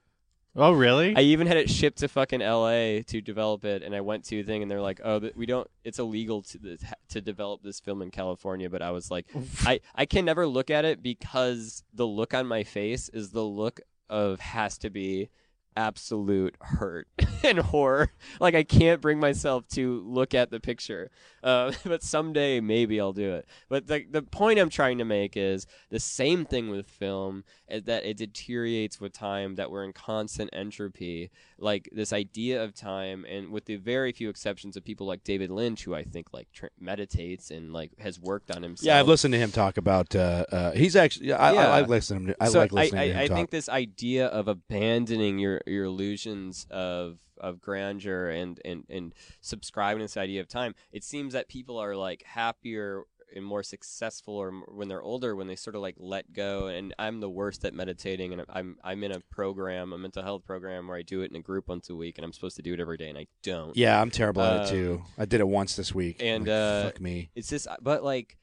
Oh, really? I even had it shipped to fucking LA to develop it and I went to a thing and they're like, "Oh, we don't it's illegal to to develop this film in California." But I was like, I I can never look at it because the look on my face is the look of has to be absolute hurt and horror. Like I can't bring myself to look at the picture. Uh, but someday maybe I'll do it. But the the point I'm trying to make is the same thing with film is that it deteriorates with time. That we're in constant entropy. Like this idea of time, and with the very few exceptions of people like David Lynch, who I think like tr- meditates and like has worked on himself. Yeah, I've listened to him talk about. Uh, uh, he's actually. I, Yeah. I, I listen. To him, I so like listening I, to him I, I talk. think this idea of abandoning your, your illusions of of grandeur and, and, and subscribing to this idea of time, it seems that people are like happier and more successful or when they're older when they sort of like let go and I'm the worst at meditating and I'm I'm in a program a mental health program where I do it in a group once a week and I'm supposed to do it every day and I don't Yeah, I'm terrible at it Um, too. I did it once this week. and, Like, uh, fuck me. it's just but like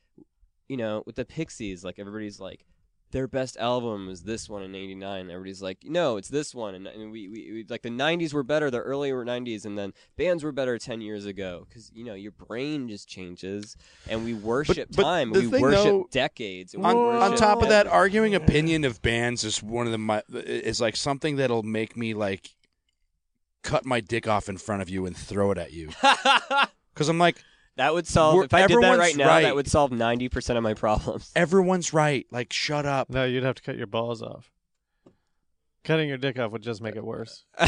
you know with the pixies like everybody's like their best album is this one in 89 everybody's like no it's this one. And, and we, we, we like the 90s were better the earlier 90s and then bands were better 10 years ago. Because you know your brain just changes and we worship but time we thing, worship though, decades On, on top of that, arguing opinion of bands is one of the my, is like something that'll make me like cut my dick off in front of you and throw it at you. Because I'm like, that would solve We're- if i did that right now right. that would solve 90% of my problems everyone's right. Like, shut up. no, you'd have to cut your balls off. Cutting your dick off would just make it worse.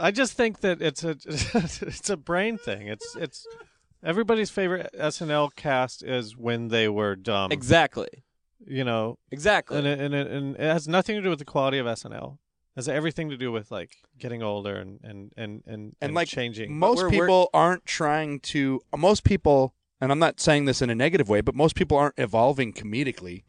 I just think that it's a it's a brain thing. It's it's everybody's favorite SNL cast is when they were dumb. exactly You know, exactly. and it, and, it, and it has nothing to do with the quality of SNL. It has everything to do with like getting older and and and and, and like changing. most we're- we're- people aren't trying to most people and i'm not saying this in a negative way but most people aren't evolving comedically.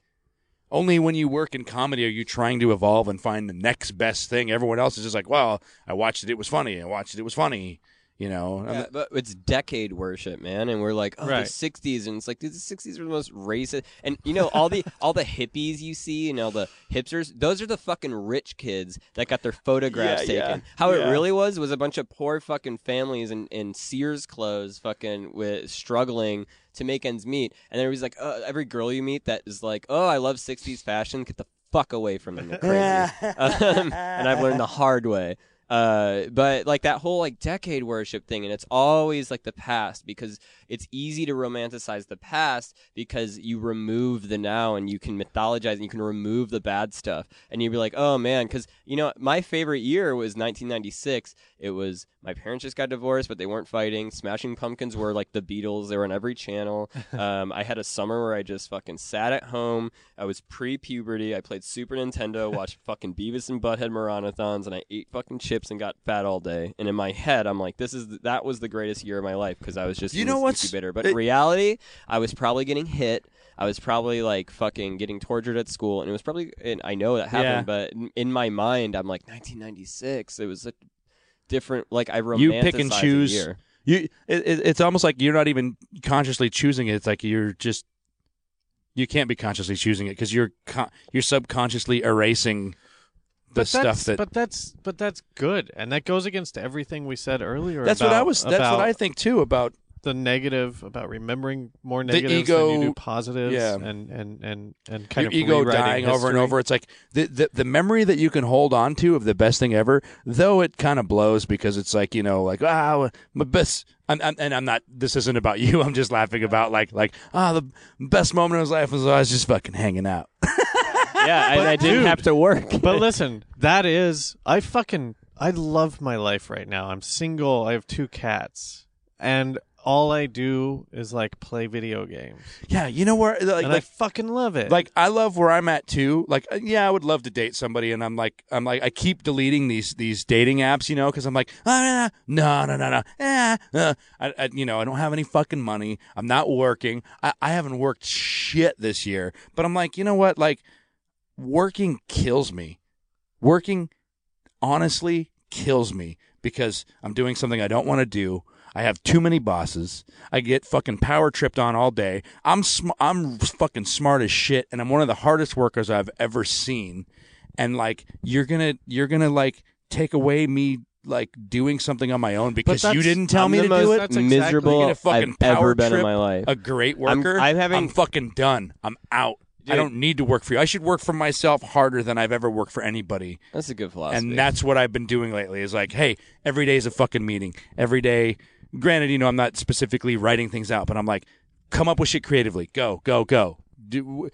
Only when you work in comedy are you trying to evolve and find the next best thing. Everyone else is just like well i watched it it was funny. I watched it it was funny you know Yeah, not- but it's decade worship, man, and we're like, oh, Right. the '60s, and it's like, dude, the '60s were the most racist, and you know, all the all the hippies you see and all the hipsters, those are the fucking rich kids that got their photographs Yeah, taken. yeah, How yeah. it really was was a bunch of poor fucking families in, in Sears clothes, fucking with struggling to make ends meet, and everybody's like, oh, every girl you meet that is like, oh, I love '60s fashion, get the fuck away from them. They're crazy. um, and I've learned the hard way. Uh, but like that whole like decade worship thing, and it's always like the past because it's easy to romanticize the past because you remove the now and you can mythologize and you can remove the bad stuff, and you'd be like, oh man, because you know my favorite year was 1996. It was my parents just got divorced, but they weren't fighting. Smashing Pumpkins were like the Beatles; they were on every channel. Um, I had a summer where I just fucking sat at home. I was pre-puberty. I played Super Nintendo, watched fucking Beavis and Butthead marathons, and I ate fucking chips and got fat all day. And in my head, I'm like, this is that was the greatest year of my life because I was just You know what's- incubator. But it- in reality, I was probably getting hit. I was probably like fucking getting tortured at school, and it was probably. And I know that happened, Yeah. but in, in my mind, I'm like 1996. It was a different. Like I romanticize You pick and choose. year. You, it, it, it's almost like you're not even consciously choosing it. It's like you're just, you can't be consciously choosing it because you're con- you're subconsciously erasing the But stuff that's, that. but that's but that's good, and that goes against everything we said earlier. that's about, what I was. That's about what I think too about. The negative about remembering more The negatives ego- than you do positives, yeah. and and and and kind your of ego rewriting dying over and over. It's like the, the the memory that you can hold on to of the best thing ever, though it kind of blows because it's like you know, like ah, my best. I'm, I'm, and I'm not. This isn't about you. I'm just laughing about like like ah, the best moment of his life was I was just fucking hanging out. Yeah, and I didn't dude, have to work. But listen, that is I fucking I love my life right now. I'm single. I have two cats, and all I do is like play video games, yeah, you know where like and I like fucking love it. like I love where I'm at too. Like, uh, yeah, I would love to date somebody, and I'm like, I'm like, I keep deleting these these dating apps, you know, because I'm like, ah, no, no, no, no, eh, uh, I, I, you know, I don't have any fucking money. I'm not working. I, I haven't worked shit this year, but I'm like, you know what? Like, working kills me. Working, honestly, kills me because I'm doing something I don't want to do. I have too many bosses. I get fucking power tripped on all day. I'm sm- I'm fucking smart as shit, and I'm one of the hardest workers I've ever seen. And like, you're gonna you're gonna like take away me like doing something on my own because you didn't tell I'm me the to most do it. That's exactly- miserable You're gonna fucking I've power ever been trip in my life. a great worker. I'm- worker. I'm having- fucking done. I'm out. I don't need to work for you. I should work for myself harder than I've ever worked for anybody. That's a good philosophy. And that's what I've been doing lately is like, hey, every day is a fucking meeting. Every day, granted, you know, I'm not specifically writing things out, but I'm like, come up with shit creatively. Go, go, go. Do,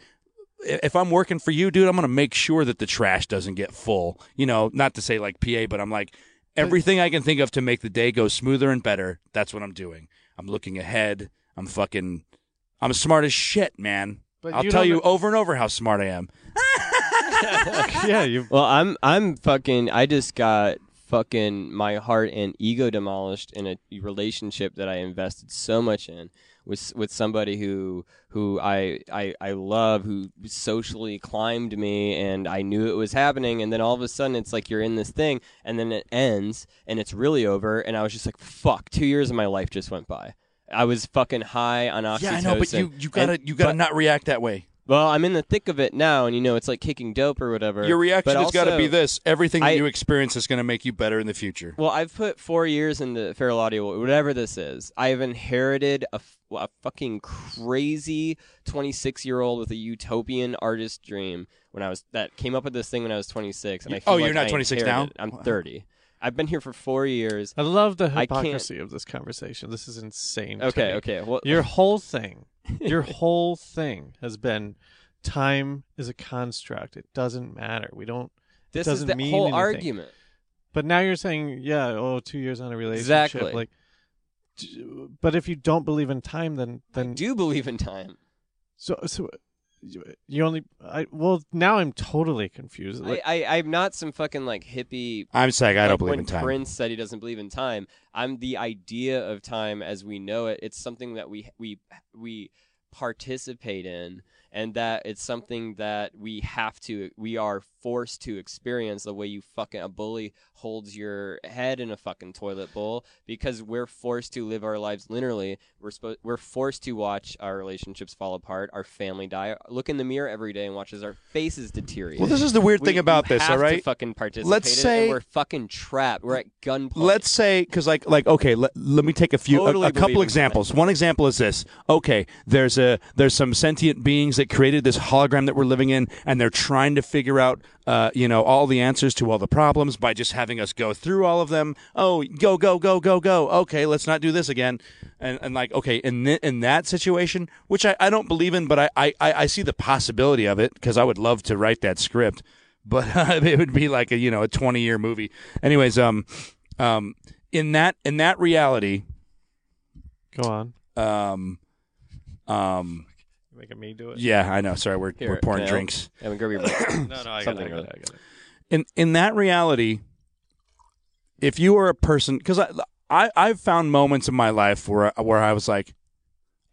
if I'm working for you, dude, I'm going to make sure that the trash doesn't get full. You know, not to say like PA, but I'm like, everything I can think of to make the day go smoother and better, that's what I'm doing. I'm looking ahead. I'm fucking, I'm smart as shit, man. But I'll you tell don't- you over and over how smart I am. yeah, you Well, I'm I'm fucking. I just got fucking my heart and ego demolished in a relationship that I invested so much in with with somebody who who I I I love who socially climbed me and I knew it was happening and then all of a sudden it's like you're in this thing and then it ends and it's really over and I was just like fuck 2 years of my life just went by. I was fucking high on oxytocin. Yeah, I know, but you, you gotta, and- you gotta but- not react that way. Well, I'm in the thick of it now, and you know it's like kicking dope or whatever. Your reaction But has got to be this: everything that I- you experience is going to make you better in the future. Well, I've put four years into Feral Audio, whatever this is. I've inherited a fucking crazy 26 year old with a utopian artist dream when I was that came up with this thing when I was 26. And I You- feel oh, you're not I 26 now? I'm 30. I've been here for four years. I love the I can't- hypocrisy of this conversation. This is insane. to Okay, me. okay. Well, Your whole thing, your whole thing has been time is a construct. It doesn't matter. We don't. this is the whole anything. argument. But now you're saying, yeah, oh, two years on a relationship. Exactly. Like, but if you don't believe in time, then I then do believe in time. so so you- you only. I well now I'm totally confused. Like, I, I, I'm not some fucking like hippie I'm saying I like don't believe in time. Prince said he doesn't believe in time. I'm the idea of time as we know it. It's something that we we we participate in, and that it's something that we have to. We are forced to experience the way you fucking a bully holds your head in a fucking toilet bowl because we're forced to live our lives linearly. We're supposed we're forced to watch our relationships fall apart, our family die. Look in the mirror every day and watch as our faces deteriorate. Well, this is the weird We- thing about this, have all to fucking participate. Let's say- and we're fucking trapped. We're at gunpoint. Let's say, because like, like, okay, let, let me take a few, a- Totally a, believe couple examples. One example is this: okay, there's a there's some sentient beings that that created this hologram that we're living in, and they're trying to figure out, uh, you know, all the answers to all the problems by just having us go through all of them. Oh, go, go, go, go, go. Okay, let's not do this again. And, and like, okay, in th- in that situation, which I, I don't believe in, but I, I, I see the possibility of it because I would love to write that script, but it would be like a you know a twenty year movie. Anyways, um, um, in that in that reality, Go on. um, um, making me do it. yeah, I know. Sorry, we're Here, we're pouring Dale. drinks. Evan, grab your mic. No, no, I got it. I got like it. I got it. in in that reality, if you are a person, because I, I I've found moments in my life where where I was like,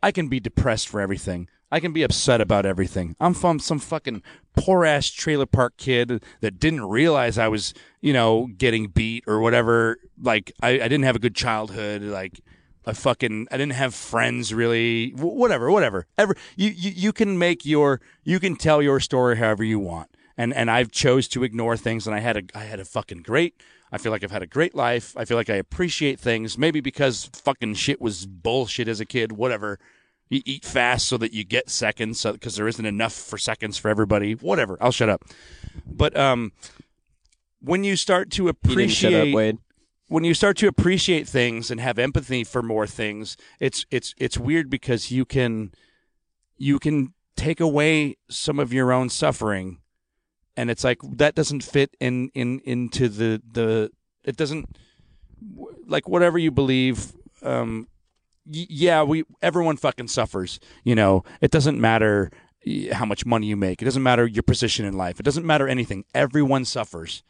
I can be depressed for everything. I can be upset about everything. I'm from some fucking poor ass trailer park kid that didn't realize I was, you know, getting beat or whatever. Like I, I didn't have a good childhood. Like I fucking I didn't have friends really. Wh- Whatever, whatever. Ever you, you you can make your you can tell your story however you want. And and I've chose to ignore things. And I had a I had a fucking great. I feel like I've had a great life. I feel like I appreciate things. Maybe because fucking shit was bullshit as a kid. Whatever. You eat fast so that you get seconds because there isn't enough for seconds for everybody. Whatever. I'll shut up. But um, when you start to didn't shut appreciate up, Wade. When you start to appreciate things and have empathy for more things, it's it's it's weird because you can you can take away some of your own suffering, and it's like that doesn't fit in in into the the it doesn't like whatever you believe. Um, yeah, we everyone fucking suffers. You know, it doesn't matter how much money you make. It doesn't matter your position in life. It doesn't matter anything. Everyone suffers.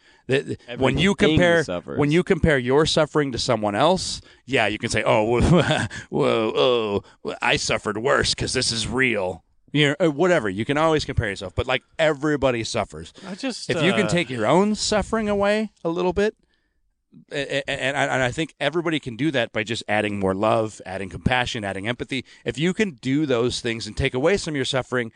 When you compare suffers. when you compare your suffering to someone else, yeah, you can say, "Oh, whoa, oh, I suffered worse because this is real." You know, uh, whatever. You can always compare yourself, but like everybody suffers. I just If you can uh, take your own suffering away a little bit, and I, and I think everybody can do that by just adding more love, adding compassion, adding empathy. If you can do those things and take away some of your suffering,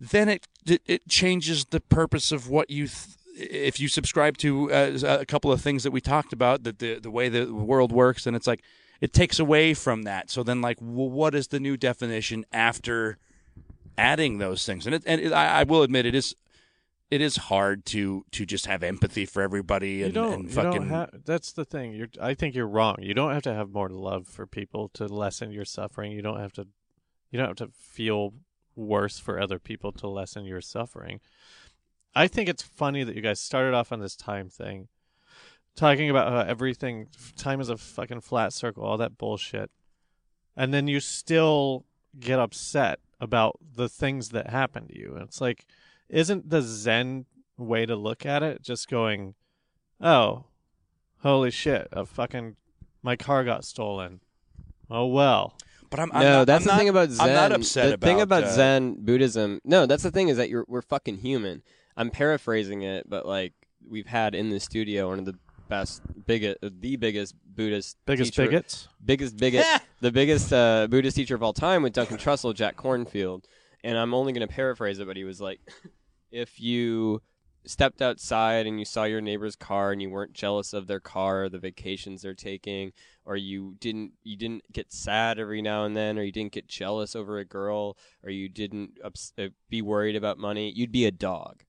then it it, it changes the purpose of what you. Th- if you subscribe to uh, a couple of things that we talked about, that the the way the world works, and it's like it takes away from that. So then, like, well, what is the new definition after adding those things? And it, and it, I, I will admit, it is it is hard to to just have empathy for everybody You and, don't. and you fucking don't have. That's the thing. You're. I think you're wrong. You don't have to have more love for people to lessen your suffering. You don't have to. You don't have to feel worse for other people to lessen your suffering. I think it's funny that you guys started off on this time thing, talking about how everything time is a fucking flat circle, all that bullshit, and then you still get upset about the things that happen to you. And it's like, isn't the Zen way to look at it just going, oh, holy shit, a fucking my car got stolen. Oh well. But I'm, I'm no, not, that's I'm the not- thing about Zen. I'm not upset the about thing about uh, Zen Buddhism. No, that's the thing is that you're we're fucking human. I'm paraphrasing it, but like we've had in the studio one of the best, biggest, the biggest Buddhist, Biggest teacher, bigots. biggest bigot, the biggest uh, Buddhist teacher of all time with Duncan Trussell, Jack Kornfield. And I'm only going to paraphrase it, but he was like, if you stepped outside and you saw your neighbor's car and you weren't jealous of their car or the vacations they're taking or you didn't you didn't get sad every now and then or you didn't get jealous over a girl or you didn't ups- uh, be worried about money you'd be a dog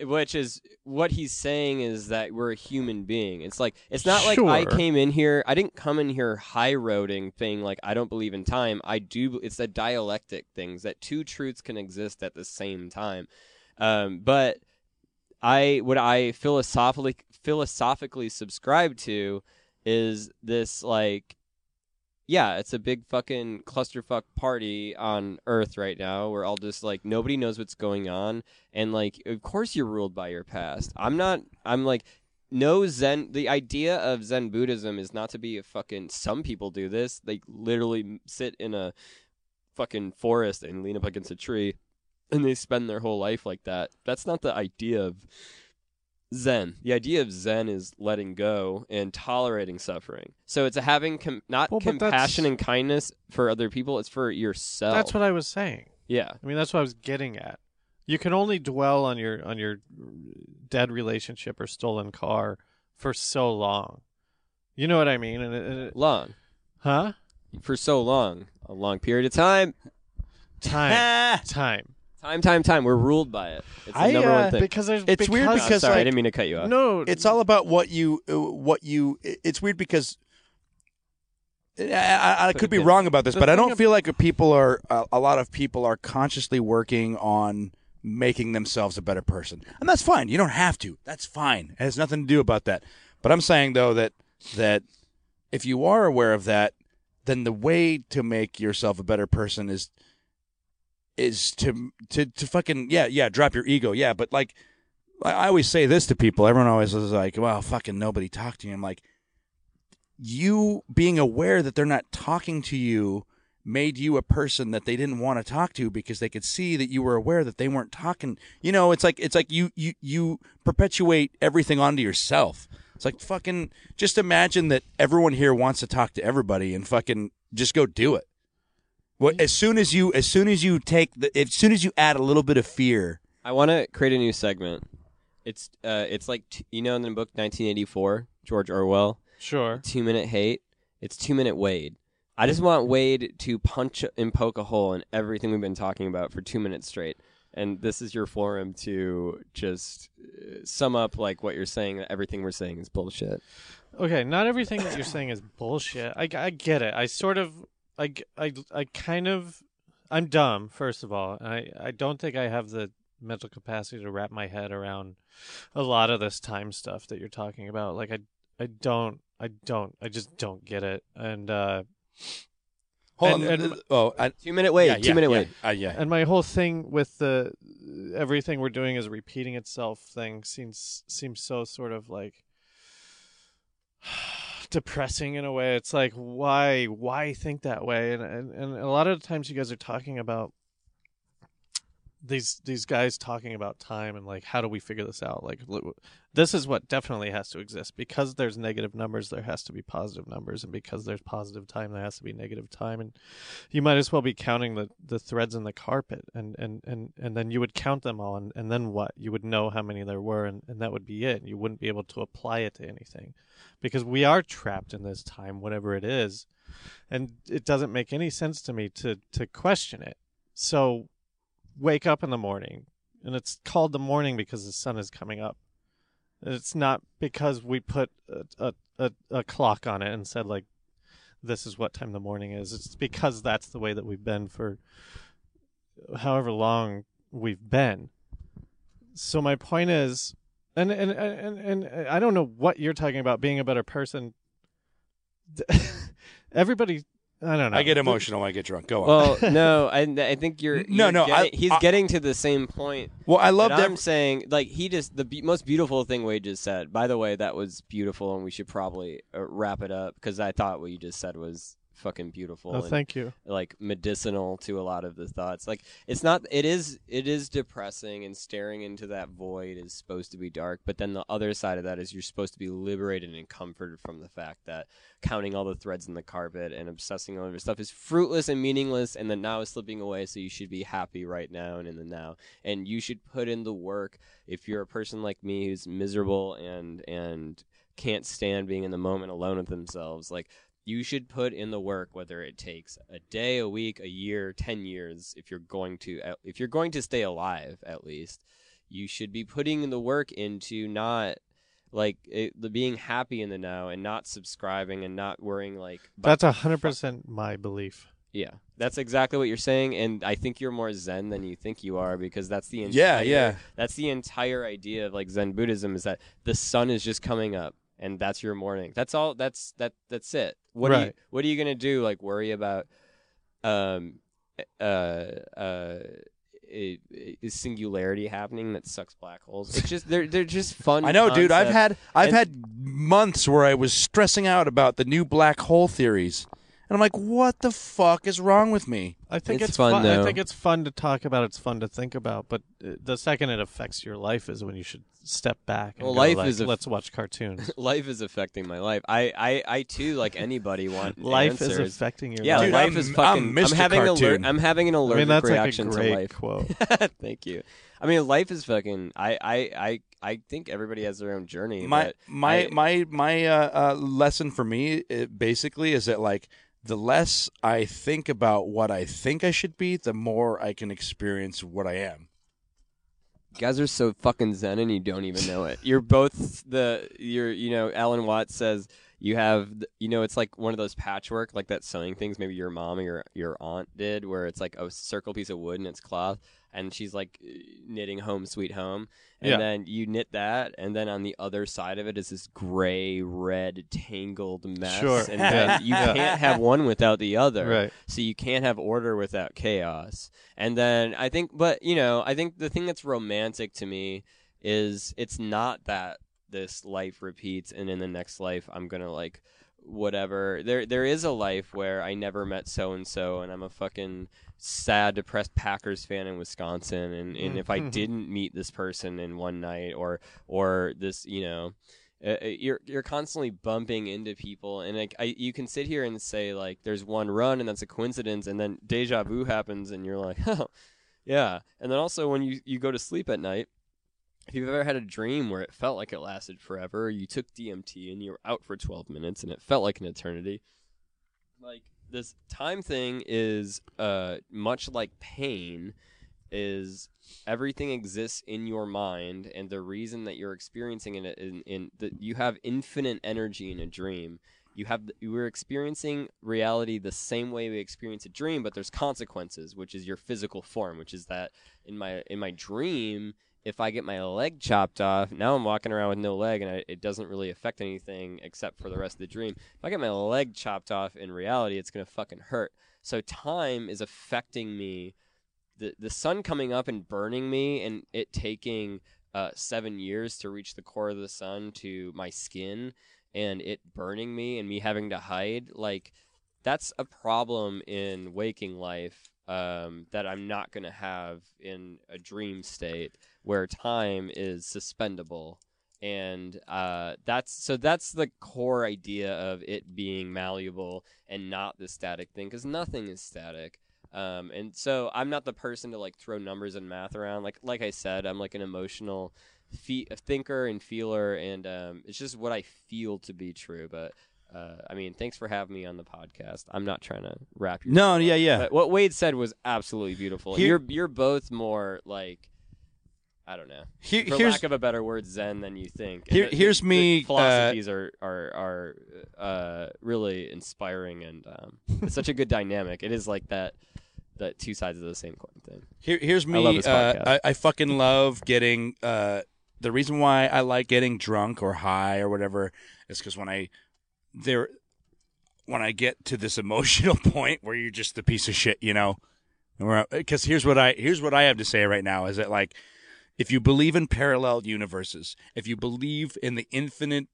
which is what he's saying is that we're a human being. It's like it's not like i came in here i didn't come in here high roading thing like i don't believe in time. I do it's a dialectic things that two truths can exist at the same time. Um, but I what I philosophically philosophically subscribe to is this like yeah, it's a big fucking clusterfuck party on Earth right now. We're all just like nobody knows what's going on, and like of course you're ruled by your past. I'm not. I'm like no Zen. The idea of Zen Buddhism is not to be a fucking. Some people do this. They literally sit in a fucking forest and lean up against a tree, and they spend their whole life like that. That's not the idea of Zen. The idea of Zen is letting go and tolerating suffering. So it's a having com- not Well, compassion and kindness for other people. It's for yourself. That's what I was saying. Yeah. I mean, that's what I was getting at. You can only dwell on your on your dead relationship or stolen car for so long. You know what I mean? And it, and it- Long. huh? For so long. A long period of time. time, time. Time, time, time. We're ruled by it. It's the I, number uh, one thing. Because there's It's weird I'm because, sorry, I didn't mean to cut you off. no, it's all about what you uh, what you it's weird because I, I, I could be Okay. wrong about this The but i don't ab- feel like people are a, a lot of people are consciously working on making themselves a better person and that's fine you don't have to that's fine it has nothing to do about that but i'm saying though that that if you are aware of that then the way to make yourself a better person is is to to to fucking yeah yeah drop your ego yeah but like I always say this to people. Everyone always is like, "Well, fucking nobody talked to you." I'm like, you being aware that they're not talking to you made you a person that they didn't want to talk to because they could see that you were aware that they weren't talking. You know, it's like it's like you you you perpetuate everything onto yourself. It's like fucking just imagine that everyone here wants to talk to everybody and fucking just go do it. What as soon as you as soon as you take the as soon as you add a little bit of fear I want to create a new segment. It's uh, it's like t- you know in the book 1984, George Orwell, sure. Two Minute Hate. It's Two Minute Wade. I just want Wade to punch and poke a hole in everything we've been talking about for two minutes straight. And this is your forum to just uh, sum up like what you're saying. That everything we're saying is bullshit. Okay, not everything that you're saying is bullshit. I, I get it. I sort of, I, g- I, I kind of, I'm dumb, first of all. I, I don't think I have the mental capacity to wrap my head around a lot of this time stuff that you're talking about. Like, I, I don't, I don't, I just don't get it. And, uh, Hold And- on. and- oh, I, Two Minute wait. yeah, two yeah, Minute yeah, Wade. Uh, yeah. and my whole thing with the everything we're doing is repeating itself thing seems seems so sort of like depressing in a way. It's like why why think that way? And, and and a lot of times you guys are talking about these these guys talking about time and like how do we figure this out? Like this is what definitely has to exist. Because there's negative numbers there has to be positive numbers. And because there's positive time there has to be negative time. And you might as well be counting the, the threads in the carpet. And, and, and, and then you would count them all. And, and then what? You would know how many there were. And, and that would be it. You wouldn't be able to apply it to anything. Because we are trapped in this time whatever it is. And it doesn't make any sense to me to to question it. So wake up in the morning and it's called the morning because the sun is coming up. It's not because we put a, a, a, clock on it and said like this is what time the morning is. It's because that's the way that we've been for however long we've been. So my point is and and and, and I don't know what you're talking about being a better person. Everybody I don't know I get emotional when I get drunk. Go on. Well, no, I, I think you're. No, you're no, I- he's I- getting to the same point. well, I love But that. I'm saying, like, he just the be- most beautiful thing Wade just said. By the way, that was beautiful, and we should probably uh, wrap it up because I thought what you just said was fucking beautiful. oh and, thank you like medicinal to a lot of the thoughts. Like it's not it is it is depressing and staring into that void is supposed to be dark, but then the other side of that is you're supposed to be liberated and comforted from the fact that counting all the threads in the carpet and obsessing over stuff is fruitless and meaningless and the now is slipping away so you should be happy right now and in the now and you should put in the work if you're a person like me who's miserable and and can't stand being in the moment alone with themselves like you should put in the work whether it takes a day a week a year 10 years if you're going to uh, if you're going to stay alive at least you should be putting the work into not like it, the being happy in the now and not subscribing and not worrying like that's a hundred percent my belief yeah, that's exactly what you're saying, and I think you're more Zen than you think you are because that's the entire, Yeah, yeah. that's the entire idea of like Zen Buddhism is that the sun is just coming up and that's your morning. That's all. That's that. That's it. What are you What are you gonna do? Like worry about, um, uh, uh. i- i- singularity happening that sucks black holes. It's just they're they're just fun. I know, dude. I've had I've And- had months where I was stressing out about the new black hole theories, and I'm like, what the fuck is wrong with me? I think It's it's, fun, I think it's fun to talk about. It's fun to think about. But uh, the second it affects your life is when you should step back. And Well, go life like, is a- let's watch cartoons. life is affecting my life. I I, I too like anybody want life answers. is affecting your Yeah, life. Dude, life I'm- is I'm fucking. Mr. having an Cartoon. alert. I'm having an I mean, that's like a reaction to life. quote. Thank you. I mean, life is fucking. I I I I think everybody has their own journey. My my I- my my uh, uh, lesson for me it basically is that like the less I think about what I think I should be, the more I can experience what I am. Guys are so fucking zen and you don't even know it. You're both the you're you know Alan Watts says you have you know it's like one of those patchwork like that sewing things maybe your mom or your your aunt did where it's like a circle piece of wood and it's cloth and she's like knitting home sweet home and Yeah. then you knit that and then on the other side of it is this gray red tangled mess Sure. and Yeah. then you Yeah. can't have one without the other Right. so you can't have order without chaos. And then I think, but you know, I think the thing that's romantic to me is it's not that this life repeats and in the next life I'm gonna like whatever. There there is a life where I never met so and so and I'm a fucking sad, depressed Packers fan in Wisconsin and, and if I didn't meet this person in one night or or this, you know, uh, uh, you're you're constantly bumping into people, and like I, you can sit here and say like there's one run, and that's a coincidence, and then deja vu happens, and you're like, oh, yeah. And then also when you you go to sleep at night, if you've ever had a dream where it felt like it lasted forever, you took DMT and you were out for 12 minutes, and it felt like an eternity. Like this time thing is uh much like pain is everything exists in your mind and the reason that you're experiencing it in, in that you have infinite energy in a dream. You have we're experiencing reality the same way we experience a dream but there's consequences which is your physical form which is that in my in my dream if i get my leg chopped off now i'm walking around with no leg and I, it doesn't really affect anything except for the rest of the dream. If i get my leg chopped off in reality it's going to fucking hurt. So time is affecting me. The the sun coming up and burning me and it taking uh, seven years to reach the core of the sun to my skin and it burning me and me having to hide like that's a problem in waking life um, that I'm not going to have in a dream state where time is suspendable and uh, that's so that's the core idea of it being malleable and not the static thing because nothing is static um, and so I'm not the person to like throw numbers and math around. Like like I said, I'm like an emotional fe- thinker and feeler, and um, it's just what I feel to be true. But uh, I mean, thanks for having me on the podcast. I'm not trying to wrap your No, yeah, yeah. But what Wade said was absolutely beautiful. Here- you're you're both more like. I don't know. Here, For here's lack of a better word, Zen than you think. Here- the- here's the me, uh, Philosophies are are are uh, really inspiring, and um, it's such a good dynamic. It is like that that two sides of the same coin thing. Here, here's me. I love this uh. I, I fucking love getting. Uh, the reason why I like getting drunk or high or whatever is because when I there, when I get to this emotional point where you're just a piece of shit, you know. Because here's what I here's what I have to say right now is that like, if you believe in parallel universes, if you believe in the infinite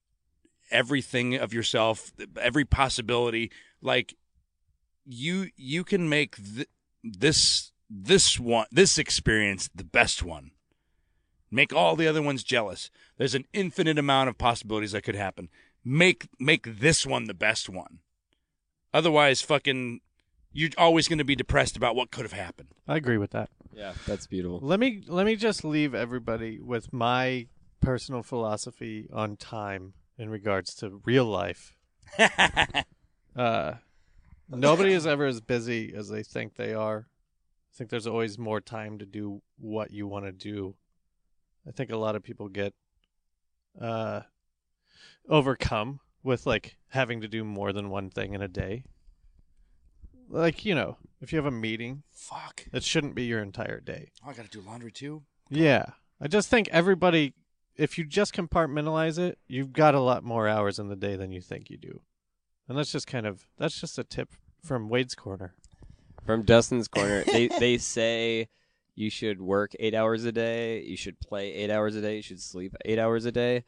everything of yourself, every possibility, like you you can make th- this this one this experience the best one. Make all the other ones jealous. There's an infinite amount of possibilities that could happen. Make make this one the best one. Otherwise, fucking, you're always going to be depressed about what could have happened. I agree with that. Yeah, that's beautiful. Let me let me just leave everybody with my personal philosophy on time in regards to real life. Uh, nobody is ever as busy as they think they are. I think there's always more time to do what you want to do. I think a lot of people get uh, overcome with like having to do more than one thing in a day. Like you know, if you have a meeting, Fuck. it shouldn't be your entire day. Oh, I got to do laundry too. Yeah. I just think everybody, if you just compartmentalize it, you've got a lot more hours in the day than you think you do. And that's just kind of, that's just a tip from Wade's Corner. From Dustin's corner, they they say you should work eight hours a day, you should play eight hours a day, you should sleep eight hours a day.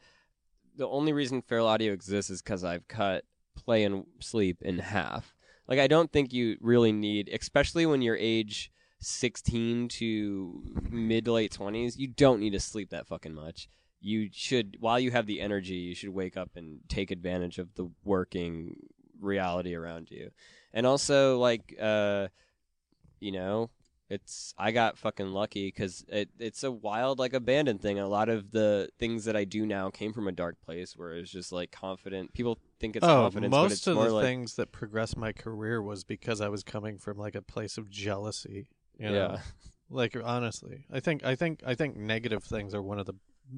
The only reason Feral Audio exists is because I've cut play and sleep in half. Like I don't think you really need, especially when you're age sixteen to mid to late twenties, you don't need to sleep that fucking much. You should, while you have the energy, you should wake up and take advantage of the working reality around you and also like uh you know it's I got fucking lucky because it it's a wild like abandoned thing. A lot of the things that I do now came from a dark place where it's just like confident. People think it's oh, confidence, but most it's of more the like things that progressed my career was because I was coming from like a place of jealousy. You know? yeah. Like honestly, I think I think I think negative things are one of the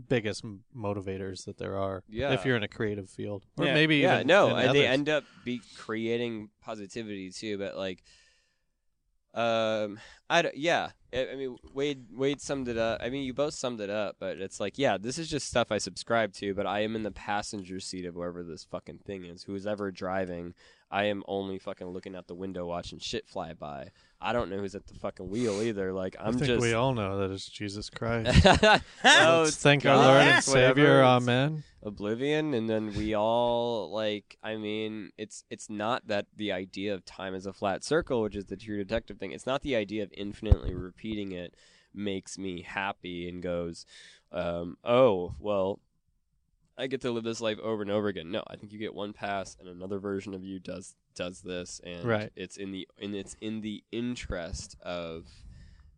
biggest motivators that there are. Yeah. If you're in a creative field, or Yeah. maybe yeah, even no, and they others. end up be creating positivity too. But like, um, I don't, yeah, I, I mean Wade Wade summed it up. I mean you both summed it up, but it's like yeah, this is just stuff I subscribe to. But I am in the passenger seat of wherever this fucking thing is. Who's ever driving? I am only fucking looking out the window watching shit fly by. I don't know who's at the fucking wheel either. Like I'm I'm think just. we all know that it's Jesus Christ. oh, Let's thank our Lord and Savior. it's- Amen. oblivion and then we all like i mean it's it's not that the idea of time is a flat circle which is the true detective thing it's not the idea of infinitely repeating it makes me happy and goes um, oh well i get to live this life over and over again no i think you get one pass and another version of you does does this and Right. it's in the and it's in the interest of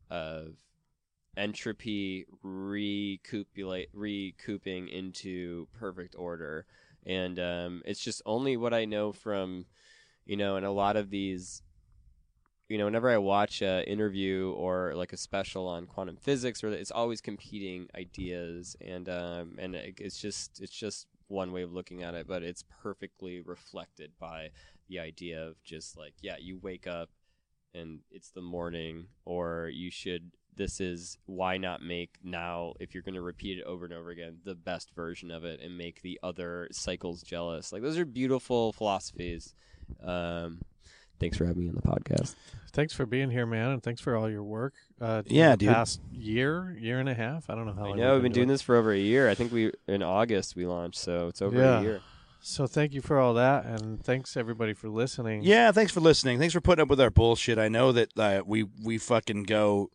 of entropy recupulate recouping into perfect order and um, it's just only what i know from you know and a lot of these you know whenever i watch a interview or like a special on quantum physics or it's always competing ideas and um, and it's just it's just one way of looking at it but it's perfectly reflected by the idea of just like yeah you wake up and it's the morning or you should this is why not make now if you're going to repeat it over and over again the best version of it and make the other cycles jealous. Like those are beautiful philosophies um thanks for having me on the podcast Thanks for being here, man, and thanks for all your work. Uh, Yeah, the dude. past year, year and a half. I don't know how i long. know we've been doing this for over a year i think we in august we launched so it's over Yeah. a year So thank you for all that, and thanks everybody for listening. Yeah, thanks for listening. Thanks for putting up with our bullshit. I know that uh, we we fucking go.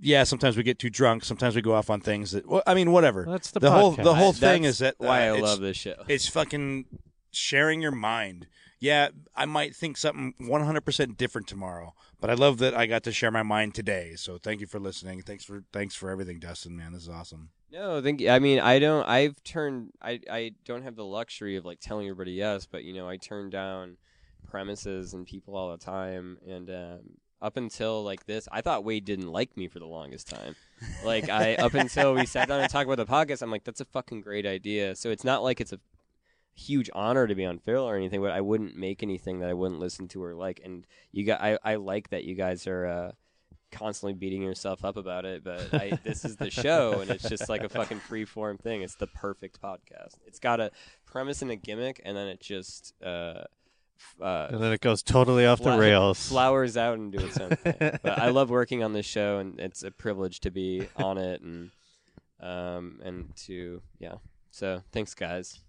Yeah, sometimes we get too drunk. Sometimes we go off on things that. Well, I mean, whatever. That's the, the whole podcast. the whole I- thing that's is that uh, why i love this show It's fucking sharing your mind. Yeah, I might think something 100% different tomorrow, but I love that I got to share my mind today. So thank you for listening. Thanks for thanks for everything, Dustin. Man, this is awesome. No, think I mean I don't I've turned I I don't have the luxury of like telling everybody yes, but you know, I turn down premises and people all the time and um up until like this, I thought Wade didn't like me for the longest time. Like I up until we sat down and talked about the podcast, I'm like, that's a fucking great idea. So it's not like it's a huge honor to be on Phil or anything, but I wouldn't make anything that I wouldn't listen to or like. And you got, I, I like that you guys are uh, constantly beating yourself up about it. But I, this is the show, and it's just like a fucking free form thing. It's the perfect podcast. It's got a premise and a gimmick, and then it just uh, uh, and then it goes totally off the rails. flowers out and do its own thing. But I love working on this show, and it's a privilege to be on it, and um, and to yeah. So thanks, guys.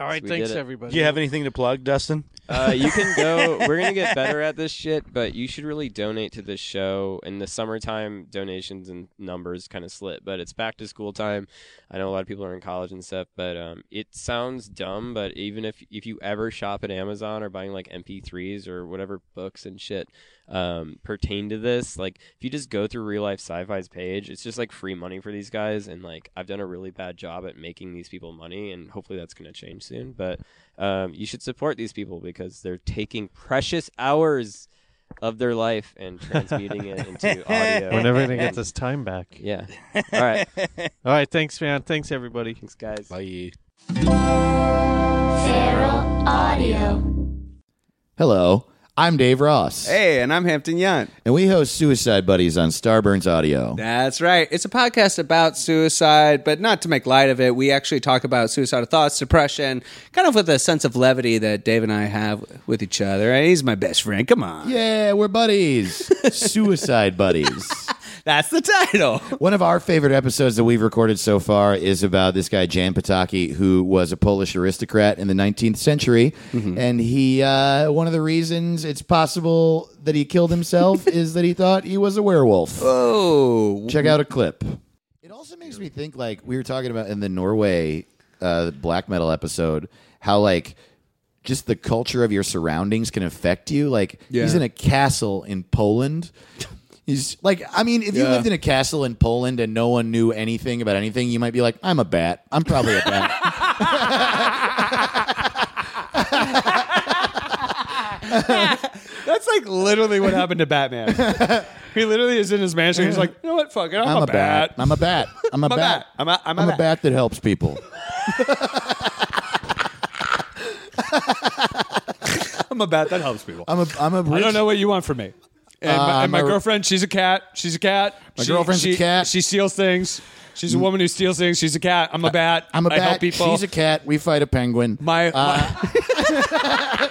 All right, we thanks everybody. Do you have anything to plug, Dustin? Uh, you can go. We're gonna get better at this shit, but you should really donate to this show. In the summertime, donations and numbers kind of slip, but it's back to school time. I know a lot of people are in college and stuff, but um, it sounds dumb. But even if if you ever shop at Amazon or buying like MP3s or whatever books and shit um, pertain to this, like if you just go through Real Life Sci-Fi's page, it's just like free money for these guys. And like I've done a really bad job at making these people money, and hopefully that's gonna change soon. But um, you should support these people because they're taking precious hours of their life and transmuting it into audio. We're never gonna get this time back. Yeah. All right. All right, thanks, man. Thanks everybody. Thanks, guys. Bye. Feral Audio. Hello, I'm Dave Ross. Hey, and I'm Hampton Yount. And we host Suicide Buddies on Starburns Audio. That's right. It's a podcast about suicide, but not to make light of it. We actually talk about suicidal thoughts, depression, kind of with a sense of levity that Dave and I have with each other. And he's my best friend. Come on. Yeah, we're buddies. Suicide Buddies. That's the title. One of our favorite episodes that we've recorded so far is about this guy, Jan Potocki, who was a Polish aristocrat in the 19th century. And he, uh, one of the reasons it's possible that he killed himself is that he thought he was a werewolf. Oh, Check out a clip. It also makes me think like we were talking about in the Norway uh, black metal episode, how like just the culture of your surroundings can affect you. Like Yeah. he's in a castle in Poland. He's like, I mean, if you Yeah. lived in a castle in Poland and no one knew anything about anything, you might be like, I'm a bat. I'm probably a bat. That's like literally what happened to Batman. he literally is in his mansion. He's like, you know what? Fuck it. I'm, I'm a, bat. I'm a bat. I'm a bat. bat. I'm a, I'm a I'm a bat. bat that helps people. I'm a bat that helps people. I'm a I'm a I rich- don't know what you want from me. And, Uh, my, and my girlfriend, she's a cat. She's a cat. My She- girlfriend's a cat. She steals things. She's a woman who steals things. She's a cat. I'm a bat. I'm a I help bat. people. She's a cat. We fight a penguin. my, Uh, my